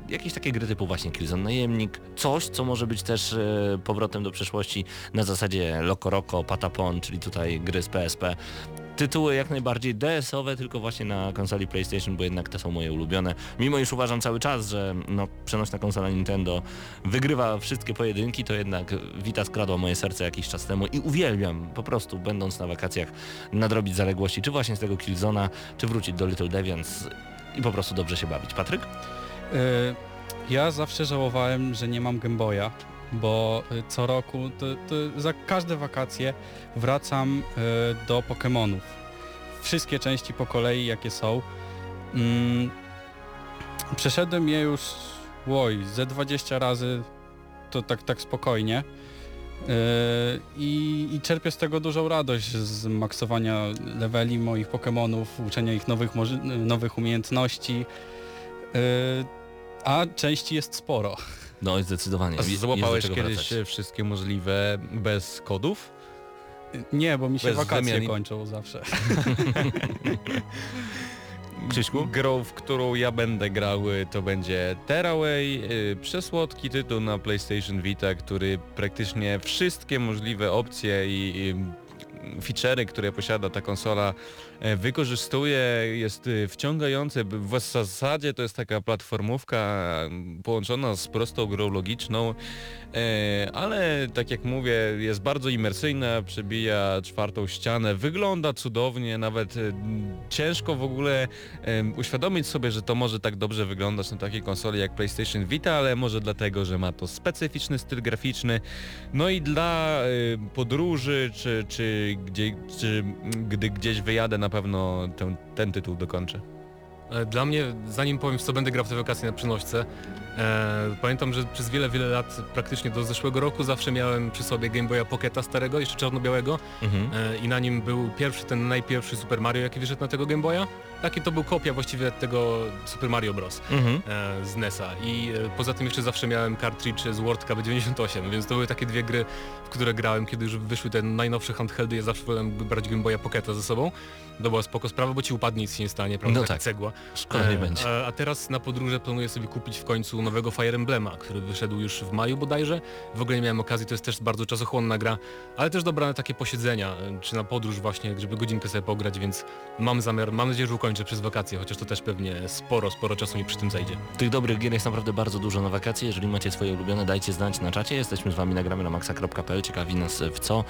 jakieś takie gry typu właśnie Killzone Najemnik, coś, co może być też e, powrotem do przeszłości na zasadzie Loco Roco, Patapon, czyli tutaj gry z PSP. Tytuły jak najbardziej DS-owe, tylko właśnie na konsoli PlayStation, bo jednak te są moje ulubione. Mimo iż uważam cały czas, że no, przenośna konsola Nintendo wygrywa wszystkie pojedynki, to jednak Vita skradła moje serce jakiś czas temu i uwielbiam po prostu, będąc na wakacjach, nadrobić zaległości, czy właśnie z tego Killzona, czy wrócić do Little Deviants i po prostu dobrze się bawić. Patryk? Y, Ja zawsze żałowałem, że nie mam Game Boya, bo y, co roku, to, to za każde wakacje wracam y, do Pokémonów. Wszystkie części po kolei, jakie są. Mm, Przeszedłem je już, oj, ze 20 razy, to tak, tak spokojnie. Yy, I, I czerpię z tego dużą radość z maksowania leveli moich Pokémonów, uczenia ich nowych, nowych umiejętności. A części jest sporo. No zdecydowanie. Złapałeś kiedyś wracać. wszystkie możliwe bez kodów? Nie, bo mi się Bez wakacje wymiany. kończą zawsze. Krzyśku? Grą, w którą ja będę grał, y, to będzie Terraway, y, przesłodki tytuł na PlayStation Vita, który praktycznie wszystkie możliwe opcje i, i feature'y, które posiada ta konsola wykorzystuje, jest wciągający. B- W zasadzie to jest taka platformówka połączona z prostą grą logiczną, e, ale tak jak mówię, jest bardzo imersyjna, przebija czwartą ścianę, wygląda cudownie, nawet e, ciężko w ogóle uświadomić sobie, że to może tak dobrze wyglądać na takiej konsoli jak PlayStation Vita, ale może dlatego, że ma to specyficzny styl graficzny. No i dla podróży, czy, czy, gdzie, czy gdy gdzieś wyjadę, na pewno ten, ten tytuł dokończę. E, Dla mnie, zanim powiem w co będę grał w te wakacje na przynośce, e, pamiętam, że przez wiele, wiele lat, praktycznie do zeszłego roku, zawsze miałem przy sobie Game Boya Pocketa starego, jeszcze czarno-białego Mhm. e, i na nim był pierwszy, ten najpierwszy Super Mario, jaki wyszedł na tego Game Boya. Taki to był kopia właściwie tego Super Mario Bros. Mhm. e, z NES-a i e, poza tym jeszcze zawsze miałem cartridge z World Cup 98, więc to były takie dwie gry, w które grałem, kiedy już wyszły te najnowsze handheldy, ja zawsze wolałem brać Game Boya Pocketa ze sobą. To była spoko sprawa, bo ci upadnie nic się nie stanie, prawda? No Taka tak. cegła. Szkoda nie E, będzie. A, a teraz na podróże planuję sobie kupić w końcu nowego Fire Emblema, który wyszedł już w maju bodajże. W ogóle nie miałem okazji, to jest też bardzo czasochłonna gra, ale też dobra na takie posiedzenia, e, czy na podróż właśnie, żeby godzinkę sobie pograć, więc mam zamiar, mam nadzieję, że ukończę przez wakacje, chociaż to też pewnie sporo, sporo czasu mi przy tym zajdzie. Tych dobrych gier jest naprawdę bardzo dużo na wakacje. Jeżeli macie swoje ulubione, dajcie znać na czacie. Jesteśmy z wami, nagramy na maxa.pl. Ciekawi nas w co.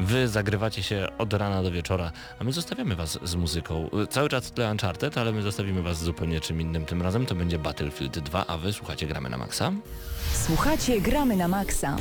Wy zagrywacie się od rana do wieczora, a my zostawiamy was z muzyką. Cały czas tle Uncharted, ale my zostawimy was z zupełnie czym innym. Tym razem to będzie Battlefield 2, a wy słuchacie Gramy na Maxa. Słuchacie Gramy na Maxa.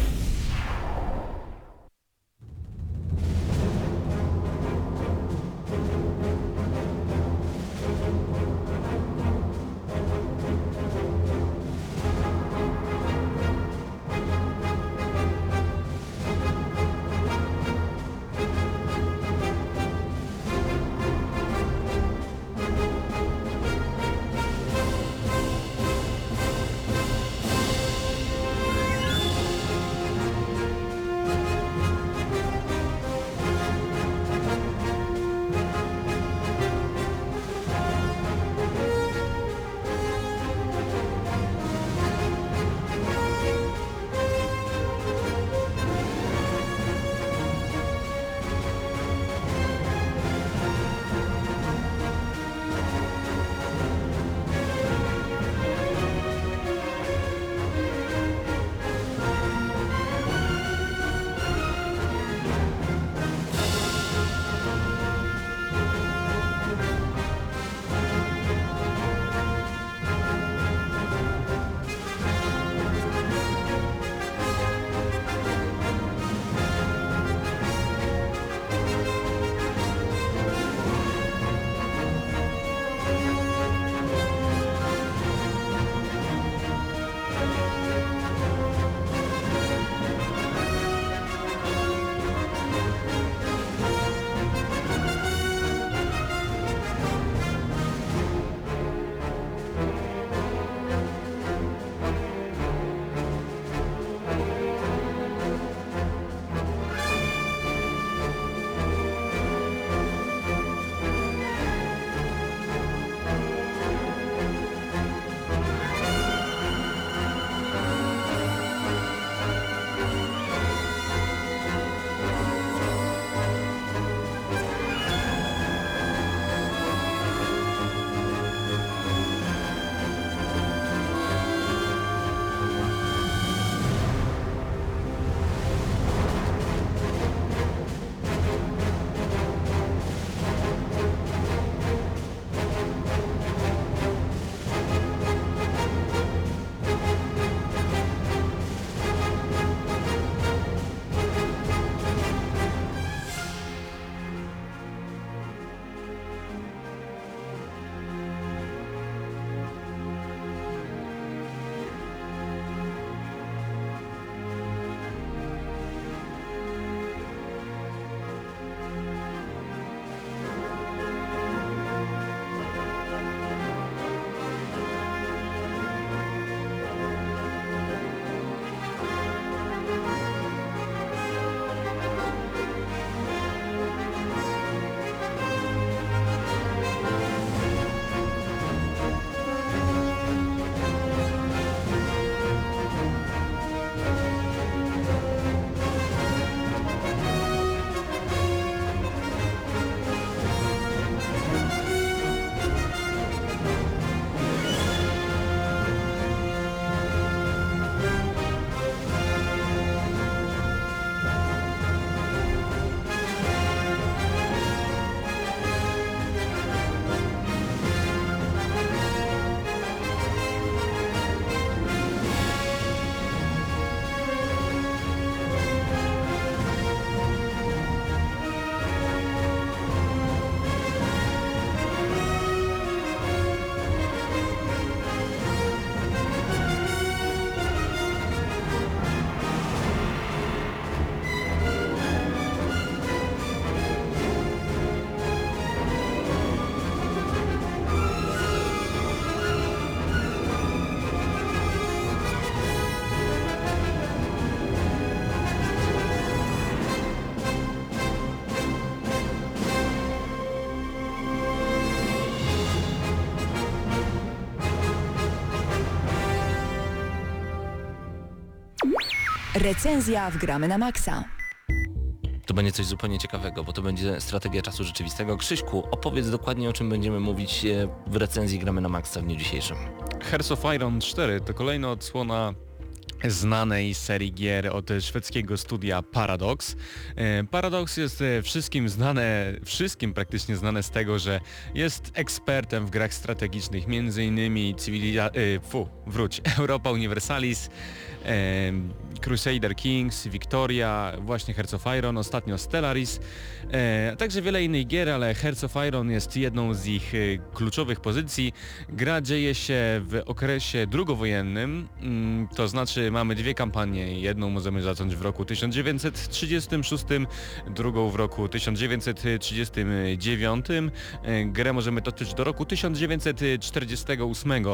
Recenzja w Gramy na Maxa. To będzie coś zupełnie ciekawego, bo to będzie strategia czasu rzeczywistego. Krzyśku, opowiedz dokładnie o czym będziemy mówić e, w recenzji Gramy na Maxa w dniu dzisiejszym. Hearts of Iron 4 to kolejna odsłona znanej serii gier od szwedzkiego studia Paradox. E, Paradox jest e, wszystkim znane, wszystkim praktycznie znane z tego, że jest ekspertem w grach strategicznych, między innymi Civiliza... e, Fu, wróć, Europa Universalis, Crusader Kings, Victoria, właśnie Hearts of Iron, ostatnio Stellaris, a także wiele innych gier, ale Hearts of Iron jest jedną z ich kluczowych pozycji. Gra dzieje się w okresie drugowojennym, mm, to znaczy mamy dwie kampanie, jedną możemy zacząć w roku 1936, drugą w roku 1939. E, Grę możemy toczyć do roku 1948. E,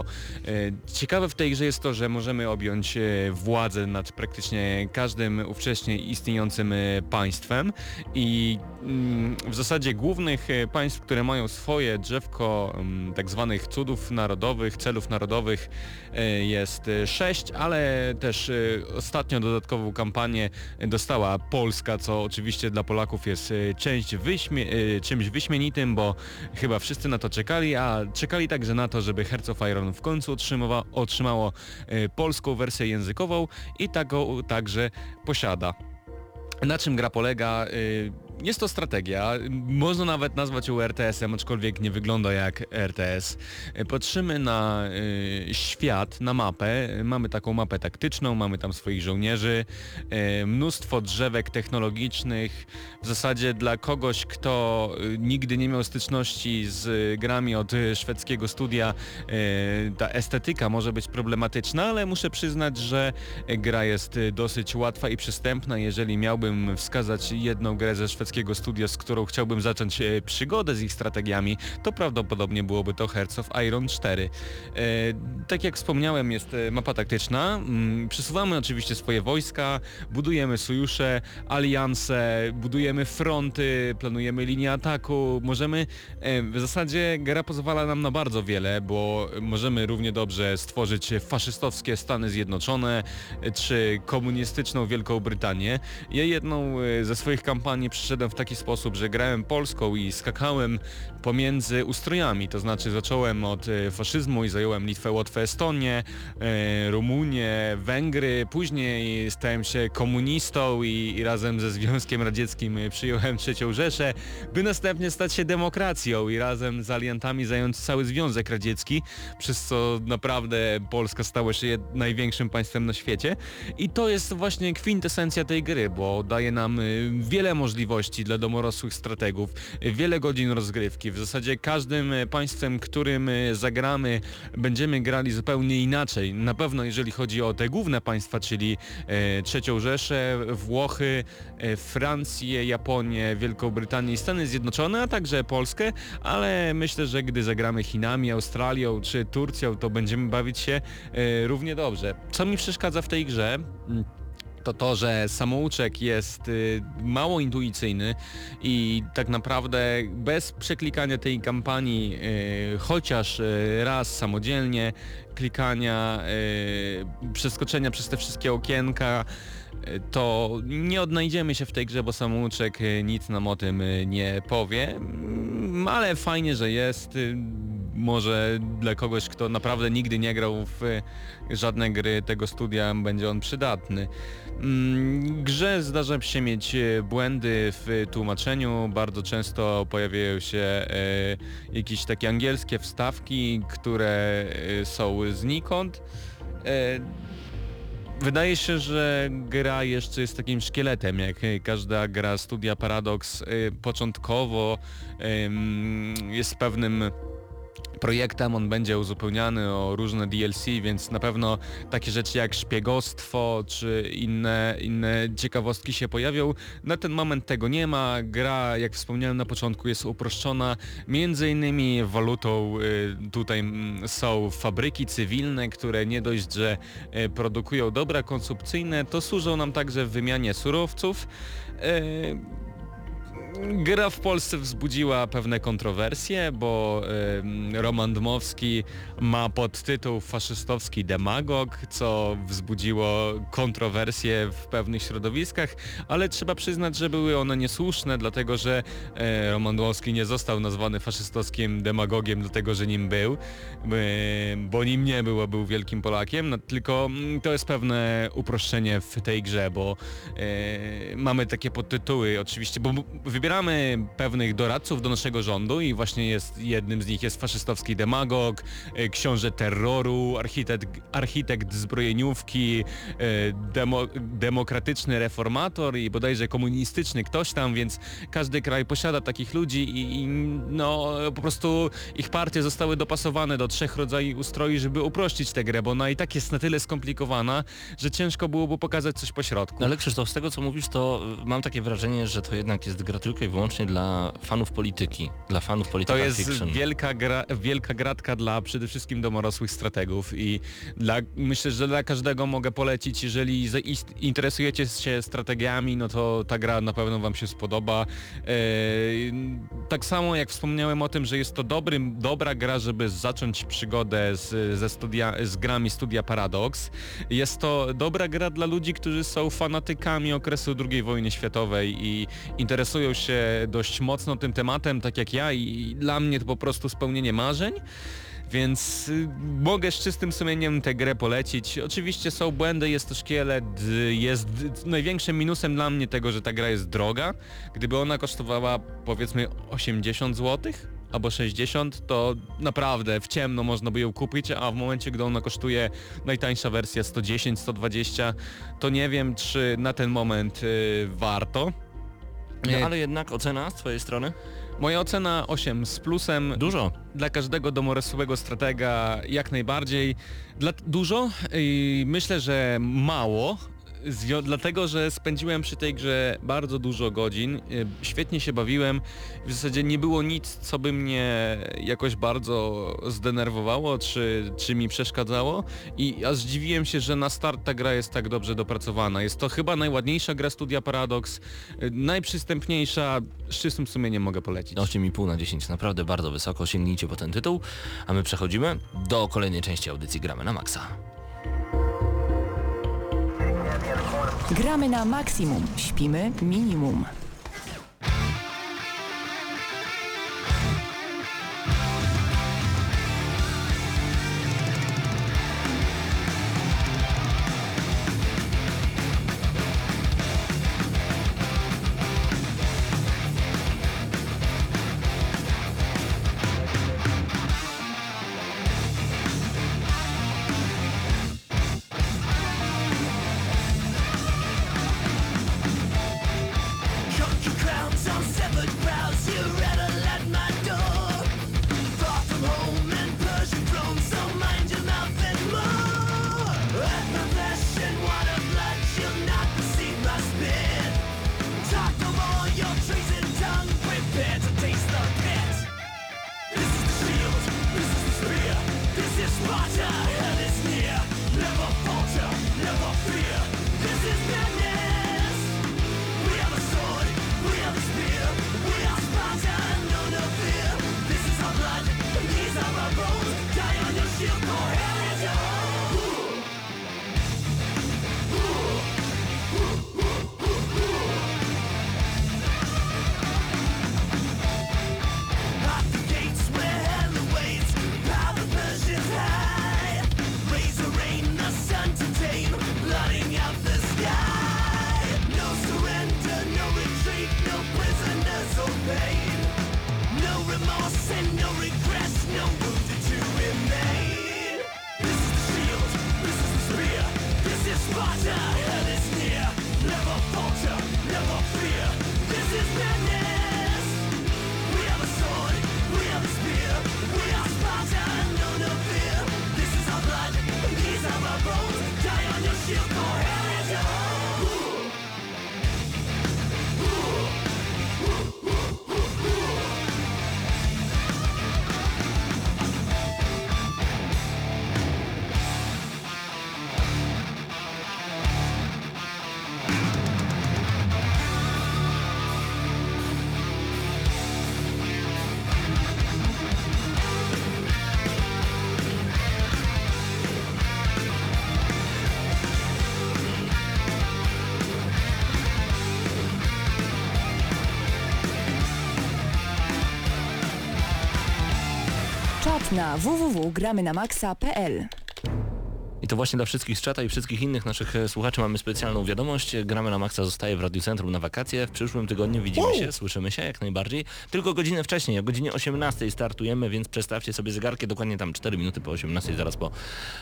Ciekawe w tej grze jest to, że możemy objąć e, władzę nad praktycznie każdym ówcześnie istniejącym państwem i mm, w zasadzie głównych państw, które mają swoje drzewko mm, tak zwanych cudów narodowych, celów narodowych jest sześć, ale też e, ostatnio dodatkową kampanię dostała Polska, co oczywiście dla Polaków jest e, część wyśmie e, czymś wyśmienitym, bo chyba wszyscy na to czekali, a czekali także na to, żeby Hearts Iron w końcu otrzymało, otrzymało polską wersję językową i taką także posiada. Na czym gra polega? Jest to strategia, można nawet nazwać ją RTS-em, aczkolwiek nie wygląda jak RTS. Patrzymy na y, świat, na mapę, mamy taką mapę taktyczną, mamy tam swoich żołnierzy, y, mnóstwo drzewek technologicznych, w zasadzie dla kogoś, kto y, nigdy nie miał styczności z grami od szwedzkiego studia, y, ta estetyka może być problematyczna, ale muszę przyznać, że gra jest dosyć łatwa i przystępna. Jeżeli miałbym wskazać jedną grę ze szwedzkiego studia, z którą chciałbym zacząć e, przygodę z ich strategiami, to prawdopodobnie byłoby to Hearts of Iron 4. E, tak jak wspomniałem, jest e, mapa taktyczna. Mm, Przesuwamy oczywiście swoje wojska, budujemy sojusze, alianse, budujemy fronty, planujemy linię ataku. Możemy, w zasadzie gra pozwala nam na bardzo wiele, bo możemy równie dobrze stworzyć faszystowskie Stany Zjednoczone, czy komunistyczną Wielką Brytanię. Ja jedną ze swoich kampanii przyszedłem w taki sposób, że grałem polską i skakałem pomiędzy ustrojami, to znaczy zacząłem od e, faszyzmu i zająłem Litwę, Łotwę, Estonię, e, Rumunię, Węgry, później stałem się komunistą i, razem ze Związkiem Radzieckim e, przyjąłem trzecią Rzeszę, by następnie stać się demokracją i razem z aliantami zająć cały Związek Radziecki, przez co naprawdę Polska stała się największym państwem na świecie i to jest właśnie kwintesencja tej gry, bo daje nam wiele możliwości dla domorosłych strategów, wiele godzin rozgrywki. W zasadzie każdym y, państwem, którym y, zagramy, będziemy grali zupełnie inaczej. Na pewno jeżeli chodzi o te główne państwa, czyli e, Trzecią Rzeszę, Włochy, e, Francję, Japonię, Wielką Brytanię i Stany Zjednoczone, a także Polskę, ale myślę, że gdy zagramy Chinami, Australią czy Turcją, to będziemy bawić się e, równie dobrze. Co mi przeszkadza w tej grze? To to, że samouczek jest y, mało intuicyjny i tak naprawdę bez przeklikania tej kampanii y, chociaż y, raz samodzielnie, klikania, przeskoczenia przez te wszystkie okienka, to nie odnajdziemy się w tej grze, bo samouczek y, nic nam o tym y, nie powie, Mm, ale fajnie, że jest. y, Może dla kogoś, kto naprawdę nigdy nie grał w y, żadne gry tego studia, będzie on przydatny. Mm, Grze zdarza się mieć e, błędy w tłumaczeniu, bardzo często pojawiają się e, jakieś takie angielskie wstawki, które e, są znikąd. Wydaje się, że gra jeszcze jest takim szkieletem, jak e, każda gra studia Paradox. E, Początkowo jest pewnym projektem, on będzie uzupełniany o różne DLC, więc na pewno takie rzeczy jak szpiegostwo czy inne, inne ciekawostki się pojawią. Na ten moment tego nie ma. Gra, jak wspomniałem na początku, jest uproszczona. Między innymi walutą y, tutaj mm, są fabryki cywilne, które nie dość, że y, produkują dobra konsumpcyjne, to służą nam także w wymianie surowców. Y, gra w Polsce wzbudziła pewne kontrowersje, bo y, Roman Dmowski ma podtytuł faszystowski demagog, co wzbudziło kontrowersje w pewnych środowiskach, ale trzeba przyznać, że były one niesłuszne, dlatego że e, Roman Dmowski nie został nazwany faszystowskim demagogiem, dlatego że nim był, y, bo nim nie był, a był wielkim Polakiem, no, tylko mm, to jest pewne uproszczenie w tej grze, bo e, mamy takie podtytuły oczywiście, bo wybieramy pewnych doradców do naszego rządu i właśnie jest jednym z nich jest faszystowski demagog, e, książę terroru, architekt, architekt zbrojeniówki, e, demo, demokratyczny reformator i bodajże komunistyczny ktoś tam, więc każdy kraj posiada takich ludzi i, i no po prostu ich partie zostały dopasowane do trzech rodzajów ustroi, żeby uprościć tę grę, bo ona i tak jest na tyle skomplikowana, że ciężko byłoby pokazać coś po środku. No ale Krzysztof, z tego co mówisz, to y, mam takie wrażenie, że to jednak jest gra tylko i wyłącznie dla fanów polityki, dla fanów To polityki jest fiction. wielka, gra, wielka gratka dla przede wszystkim domorosłych strategów i dla, myślę, że dla każdego mogę polecić, jeżeli interesujecie się strategiami, no to ta gra na pewno Wam się spodoba. Eee, tak samo jak wspomniałem o tym, że jest to dobry, dobra gra, żeby zacząć przygodę z, ze studia, z grami Studia Paradox. Jest to dobra gra dla ludzi, którzy są fanatykami okresu II wojny światowej i interesują się dość mocno tym tematem, tak jak ja i dla mnie to po prostu spełnienie marzeń. Więc y, mogę z czystym sumieniem tę grę polecić. Oczywiście są błędy, jest to szkielet, y, jest y, największym minusem dla mnie tego, że ta gra jest droga. Gdyby ona kosztowała powiedzmy 80 zł albo 60, to naprawdę w ciemno można by ją kupić, a w momencie, gdy ona kosztuje najtańsza wersja 110, 120, to nie wiem, czy na ten moment y, warto. No, ale jednak ocena z twojej strony? Moja ocena 8 z plusem. Dużo. Dla każdego domorosłego stratega jak najbardziej. Dla, dużo? I myślę, że mało. Dlatego, że spędziłem przy tej grze bardzo dużo godzin, y, świetnie się bawiłem, w zasadzie nie było nic, co by mnie jakoś bardzo zdenerwowało, czy, czy mi przeszkadzało i aż zdziwiłem się, że na start ta gra jest tak dobrze dopracowana. Jest to chyba najładniejsza gra Studia Paradox, y, najprzystępniejsza, z czystym sumieniem mogę polecić. 8,5 na 10, naprawdę bardzo wysoko, sięgnijcie po ten tytuł, a my przechodzimy do kolejnej części audycji Gramy na Maxa. Gramy na maksimum, śpimy minimum. Na www.gramynamaxa.pl I to właśnie dla wszystkich z czata i wszystkich innych naszych e, słuchaczy mamy specjalną wiadomość. Gramy na Maxa zostaje w Radiu Centrum na wakacje. W przyszłym tygodniu widzimy się, słyszymy się jak najbardziej. Tylko godzinę wcześniej, o godzinie 18 startujemy, więc przestawcie sobie zegarki dokładnie tam 4 minuty po 18, zaraz po,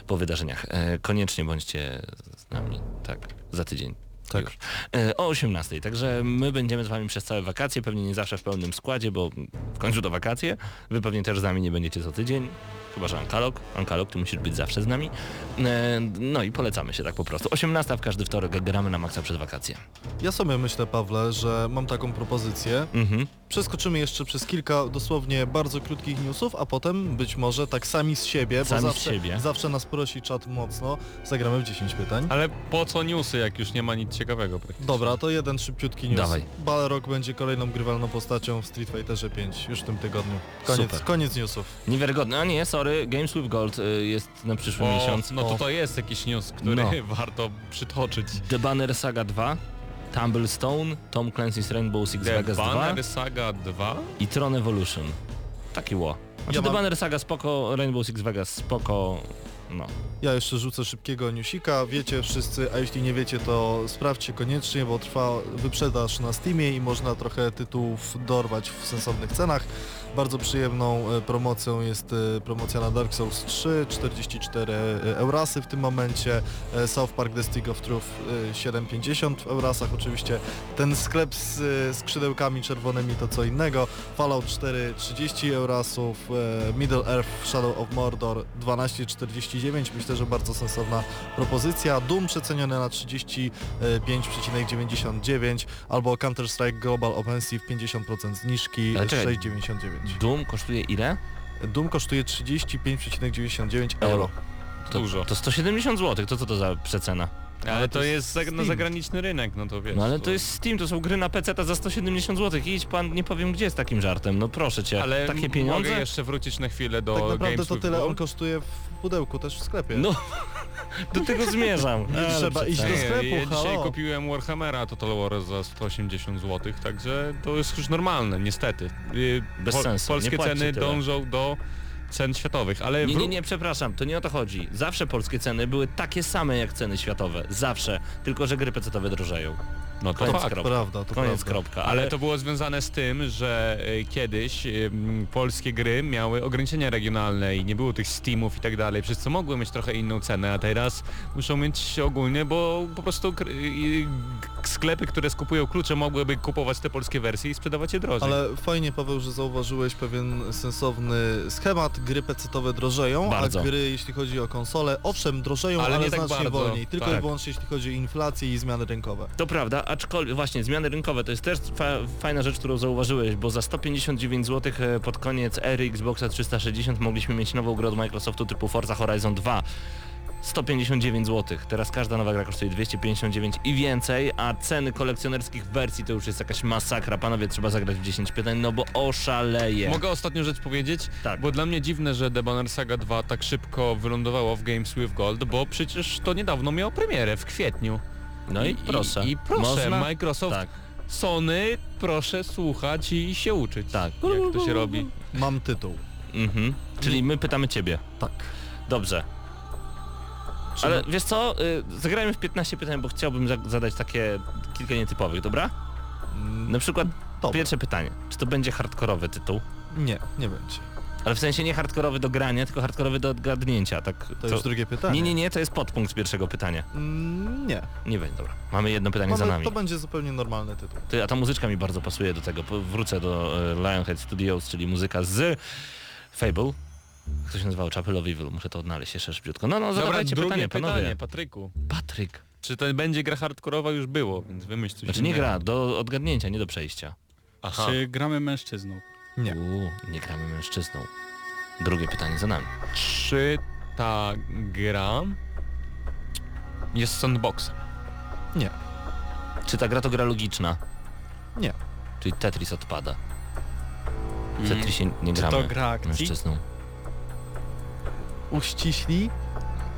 po wydarzeniach. E, koniecznie bądźcie z nami, tak, za tydzień. Tak. Już. E, o 18, także my będziemy z wami przez całe wakacje, pewnie nie zawsze w pełnym składzie, bo w końcu to wakacje. Wy pewnie też z nami nie będziecie co tydzień. Chyba, że Ankalog. Ankalog, ty musisz być zawsze z nami. E, no i polecamy się tak po prostu. 18 w każdy wtorek gramy na maksa przez wakacje. Ja sobie myślę, Pawle, że mam taką propozycję. Mhm. Przeskoczymy jeszcze przez kilka dosłownie bardzo krótkich newsów, a potem być może tak sami z siebie, Sami bo zawsze, siebie. zawsze nas prosi czat mocno, zagramy w 10 pytań. Ale po co newsy, jak już nie ma nic ciekawego praktycznie? Dobra, to jeden szybciutki news. Dawaj. Balrog będzie kolejną grywalną postacią w Street Fighterze 5 już w tym tygodniu. Koniec, Super. koniec newsów. Niewiarygodne. A nie, sorry, Games with Gold y, jest na przyszły O, miesiąc. no to O, to jest jakiś news, który No. warto przytoczyć. The Banner Saga 2, Tumblestone, Tom Clancy's Rainbow Six The Vegas 2 Banner Saga 2? i Tron Evolution. Taki ło. Znaczy Ja The mam- Banner Saga spoko, Rainbow Six Vegas spoko, no. Ja jeszcze rzucę szybkiego newsika, wiecie wszyscy, a jeśli nie wiecie to sprawdźcie koniecznie, bo trwa wyprzedaż na Steamie i można trochę tytułów dorwać w sensownych cenach. Bardzo przyjemną e, promocją jest e, promocja na Dark Souls 3, 44 e, eurasy w tym momencie, South Park The Stick of Truth e, 7,50 w eurasach, oczywiście ten sklep z skrzydełkami czerwonymi to co innego, Fallout 4 30 eurasów, Middle Earth Shadow of Mordor 12,49, myślę, że bardzo sensowna propozycja, Doom przeceniony na 35,99 albo Counter-Strike Global Offensive 50% zniżki Ale czekaj. 6,99. Doom kosztuje ile? Doom kosztuje 35,99 euro. To, Dużo. To 170 zł, to co to za przecena? Ale to jest za, na Steam. zagraniczny rynek, no to wiesz. No ale to jest Steam, to są gry na PC za 170 zł. Idź pan, nie powiem gdzie z takim żartem, no proszę cię. Ale Takie pieniądze? mogę jeszcze wrócić na chwilę do Tak naprawdę Games to tyle on kosztuje w pudełku też w sklepie. No, do tego zmierzam. Nie Ale trzeba iść do sklepu, ja dzisiaj halo. kupiłem Warhammera Total War za 180 zł, także to jest już normalne, niestety. Yy, Bez sensu, Polskie ceny tyle. dążą do cen światowych, ale Nie, nie, nie, przepraszam, to nie o to chodzi. Zawsze polskie ceny były takie same jak ceny światowe. Zawsze. Tylko, że gry pecetowe drożeją. No to Koniec, fakt. kropka. Prawda, to Koniec, prawda. kropka. Ale to było związane z tym, że y, kiedyś polskie gry miały ograniczenia regionalne i nie było tych Steamów i tak dalej, przez co mogły mieć trochę inną cenę, a teraz muszą mieć ogólnie, bo po prostu sklepy, które skupują klucze mogłyby kupować te polskie wersje i sprzedawać je drożej. Ale fajnie Paweł, że zauważyłeś pewien sensowny schemat. Gry pecetowe drożeją, Bardzo. a gry jeśli chodzi o konsole, owszem drożeją, Ale ale, nie tak znacznie bardzo. wolniej. Tylko Tak. i wyłącznie jeśli chodzi o inflację i zmiany rynkowe. to prawda, aczkolwiek właśnie zmiany rynkowe to jest też fa fajna rzecz, którą zauważyłeś, bo za 159 zł pod koniec ery Xboxa 360 mogliśmy mieć nową grę od Microsoftu typu Forza Horizon 2. 159 zł. Teraz każda nowa gra kosztuje 259 i więcej, a ceny kolekcjonerskich wersji to już jest jakaś masakra. Panowie, trzeba zagrać w 10 pytań, no bo oszaleje. Mogę ostatnią rzecz powiedzieć? Tak. Bo dla mnie dziwne, że The Banner Saga 2 tak szybko wylądowało w Games with Gold, bo przecież to niedawno miało premierę w kwietniu. No i, proszę. I, proszę, Można? Microsoft, Tak, Sony, proszę słuchać i się uczyć. tak. Jak to się robi. Mam tytuł. Mhm. Czyli my pytamy ciebie. Tak. Dobrze. Ale wiesz co, y, zagrajmy w 15 pytań, bo chciałbym za zadać takie kilka nietypowych, dobra? Mm, Na przykład Dobra. pierwsze pytanie. Czy to będzie hardkorowy tytuł? Nie, nie będzie. Ale w sensie nie hardkorowy do grania, tylko hardkorowy do odgadnięcia, tak? To już drugie pytanie. Nie, nie, nie, to jest podpunkt z pierwszego pytania. Mm, nie. Nie będzie, dobra. Mamy jedno pytanie za Mamy, nami. to będzie zupełnie normalny tytuł. Ty, a ta muzyczka mi bardzo pasuje do tego. Wrócę do e, Lionhead Studios, czyli muzyka z Fable. Jak to się nazywało? Chapel of Evil. Muszę to odnaleźć jeszcze szybciutko. No, no, Dobra, zadawajcie drugie pytanie, pytanie, panowie. Patryku. Patryk. Czy to będzie gra hardkorowa? Już było, więc wymyśl coś Znaczy nie gra, do odgadnięcia, nie do przejścia. Aha. Czy gramy mężczyzną? Nie. Uuu, nie gramy mężczyzną. Drugie pytanie za nami. Czy ta gra jest sandboxem? Nie. Czy ta gra to gra logiczna? Nie. Czyli Tetris odpada. W. Tetrisie nie Czy gramy to gra akcji? mężczyzną. Uściśli?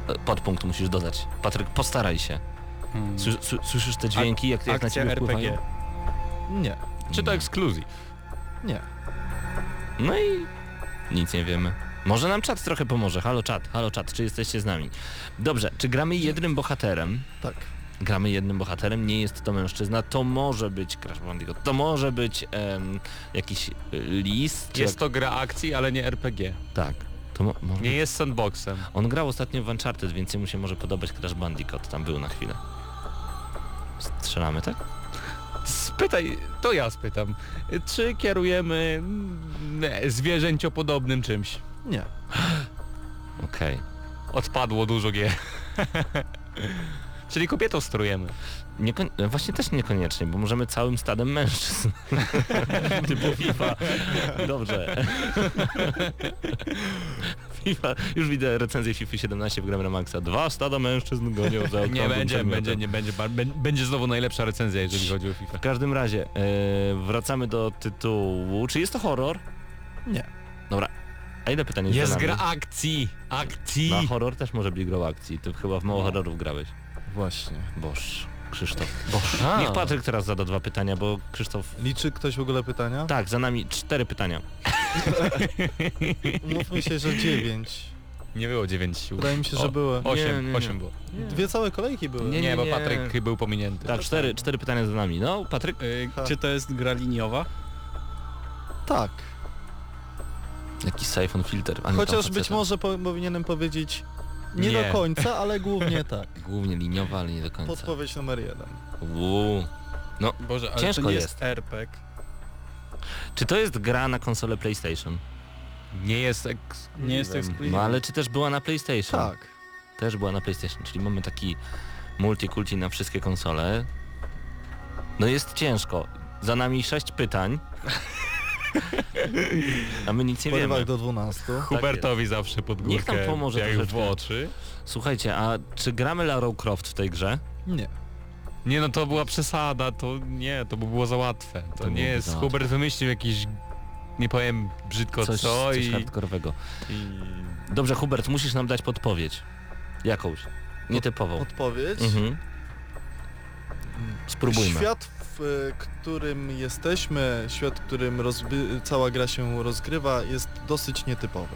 E, Podpunkt musisz dodać. Patryk, postaraj się. Hmm. Sły- sły- Słyszysz te dźwięki, jak, jak na ciebie RPG. wpływają? Nie. Czy to Nie. ekskluzyw? Nie. No i nic nie wiemy. Może nam czat trochę pomoże. Halo czat, halo czat, czy jesteście z nami? Dobrze, czy gramy jednym bohaterem? Tak. Gramy jednym bohaterem, nie jest to mężczyzna, to może być Crash Bandicoot, to może być em, jakiś y, lis, czy Jest jak... to gra akcji, ale nie RPG. Tak. Mo- może... Nie jest sandboxem. On grał ostatnio w Uncharted, więc mu się może podobać Crash Bandicoot, tam był na chwilę. Strzelamy, tak? Spytaj, to ja spytam. Czy kierujemy mm, zwierzęciopodobnym czymś? Nie. Okej. Odpadło dużo gier. Czyli kobietą sterujemy. Niekon- właśnie też niekoniecznie, bo możemy całym stadem mężczyzn. Typu FIFA. Dobrze. FIFA, już widzę recenzję FIFA 17 w grę Maxa. Dwa stada mężczyzn gonią za Nie będzie, będzie, nie będzie, będzie znowu najlepsza recenzja, jeżeli chodzi o FIFA. W każdym razie, e, wracamy do tytułu. Czy jest to horror? Nie. Dobra. A ile pytań jest, Jest gra akcji! Akcji! Na horror też może być grą akcji. Ty chyba w mało horrorów grałeś. Właśnie. Boż, Krzysztof. A. Niech Patryk teraz zada dwa pytania, bo Krzysztof... Liczy ktoś w ogóle pytania? Tak, za nami cztery pytania. Mówmy się, że dziewięć. Nie było 9 sił. Wydaje mi się, że O, były. 8, Nie, nie, nie. 8 było. Dwie całe kolejki były. Nie, Nie, bo nie. Patryk był pominięty. Tak, cztery, cztery pytania za nami. No, Patryk? Y, Ha. Czy to jest gra liniowa? Tak. Jakiś siphon filter. A nie, tam Chociaż być faceta. może po, powinienem powiedzieć nie, Nie. do końca, ale głównie tak. Głównie liniowa, ale nie do końca. Podpowiedź numer jeden. Uuu. Boże, ale Ciężko to nie jest. jest RPG. Czy to jest gra na konsolę PlayStation? Nie jest eks... Nie jest. No ale czy też była na PlayStation? Tak. Też była na PlayStation, czyli mamy taki multikulti na wszystkie konsole. No jest ciężko. Za nami sześć pytań. A my nic nie Porywach wiemy. do 12. Hubertowi zawsze pod górkę, Niech tam pomoże jak w troszeczkę. oczy. Słuchajcie, a czy gramy Lara Croft w tej grze? Nie. Nie no to była przesada, to nie, to by było za łatwe. To, To nie jest, za. Hubert wymyślił jakiś, nie powiem brzydko Coś, co coś i, hardkorowego. i... Dobrze, Hubert, musisz nam dać podpowiedź. Jakąś. Nietypową. Odpowiedź. Mhm. Spróbujmy. Świat, w którym jesteśmy, świat, w którym rozby- cała gra się rozgrywa, jest dosyć nietypowy.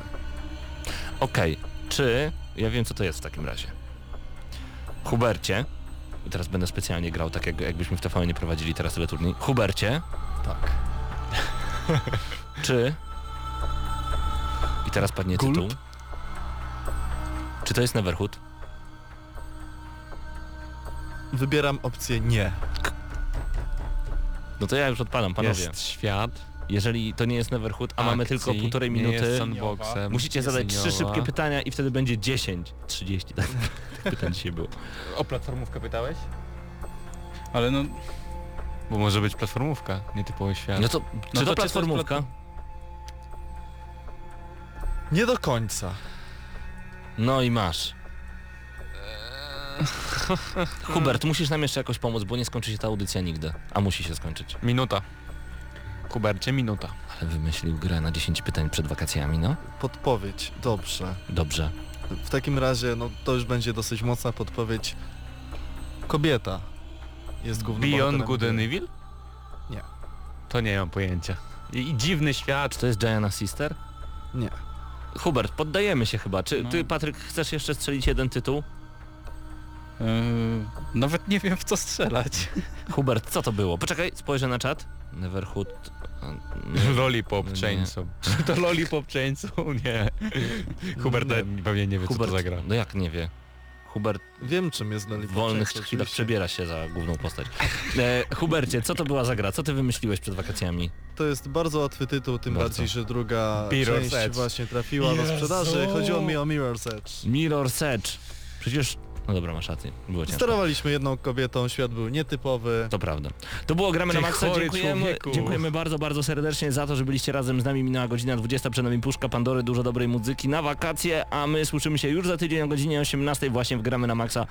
Okej, czy... Ja wiem co to jest w takim razie. Hubercie, teraz będę specjalnie grał tak jak, jakbyśmy w TVN nie prowadzili teraz teleturniej. Hubercie, Tak. czy... I teraz padnie Gulp? tytuł. Czy to jest Neverhood? Wybieram opcję nie. No to ja już odpalam, panowie. Jest świat, Jeżeli to nie jest Neverhood, a mamy tylko akcji, półtorej minuty, musicie zadać trzy szybkie pytania i wtedy będzie 10, 30, tak pytań dzisiaj było. O platformówkę pytałeś? Ale no, Bo może być platformówka, nietypowy świat. No to, No czy to to czy to platformówka? jest Nie do końca. No i masz. Hubert, musisz nam jeszcze jakoś pomóc, bo nie skończy się ta audycja nigdy. A musi się skończyć. Minuta. Kubercie, minuta. Ale wymyślił grę na 10 pytań przed wakacjami, no? Podpowiedź. Dobrze. Dobrze. W takim razie, no to już będzie dosyć mocna podpowiedź. Kobieta jest głównym Beyond bohaterem Good gry. and Evil? Nie. To nie mam pojęcia. I, i dziwny świat. Czy to jest Diana Sister? Nie. Hubert, poddajemy się chyba. Czy No. ty, Patryk, chcesz jeszcze strzelić jeden tytuł? yy, nawet nie wiem w co strzelać. Hubert, co to było? Poczekaj, spojrzę na czat. Neverhood... nie. Lollipop Nie. Chainsaw. Czy to Lollipop Chainsaw? Nie. Hubert Nie. pewnie nie wie Hubert, co to zagra. no jak nie wie? Hubert Wiem czym jest w Lollipop wolnych Chainsaw, chwilach oczywiście. przebiera się za główną postać. E, Hubercie, co to była za gra? Co ty wymyśliłeś przed wakacjami? To jest bardzo łatwy tytuł, tym Bardzo. bardziej, że druga Mirror's część Edge. właśnie trafiła do sprzedaży. Chodziło mi o Mirror's Edge. Mirror's Edge. Przecież... No dobra, masz rację. Było ciężko. Sterowaliśmy jedną kobietą, świat był nietypowy. To prawda. To było Gramy Ty na Maxa. Dziękujemy, człowieku. dziękujemy bardzo, bardzo serdecznie za to, że byliście razem z nami. Minęła godzina 20, przed nami Puszka Pandory, dużo dobrej muzyki na wakacje, a my słyszymy się już za tydzień o godzinie 18 właśnie w Gramy na Maxa.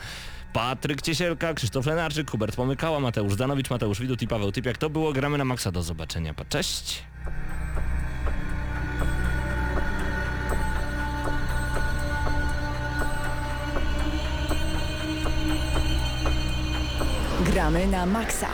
Patryk Ciesielka, Krzysztof Lenarczyk, Hubert Pomykała, Mateusz Danowicz, Mateusz Widut i Paweł Typiak. To było Gramy na Maxa. Do zobaczenia. Pa- Cześć! Gramy na maksa.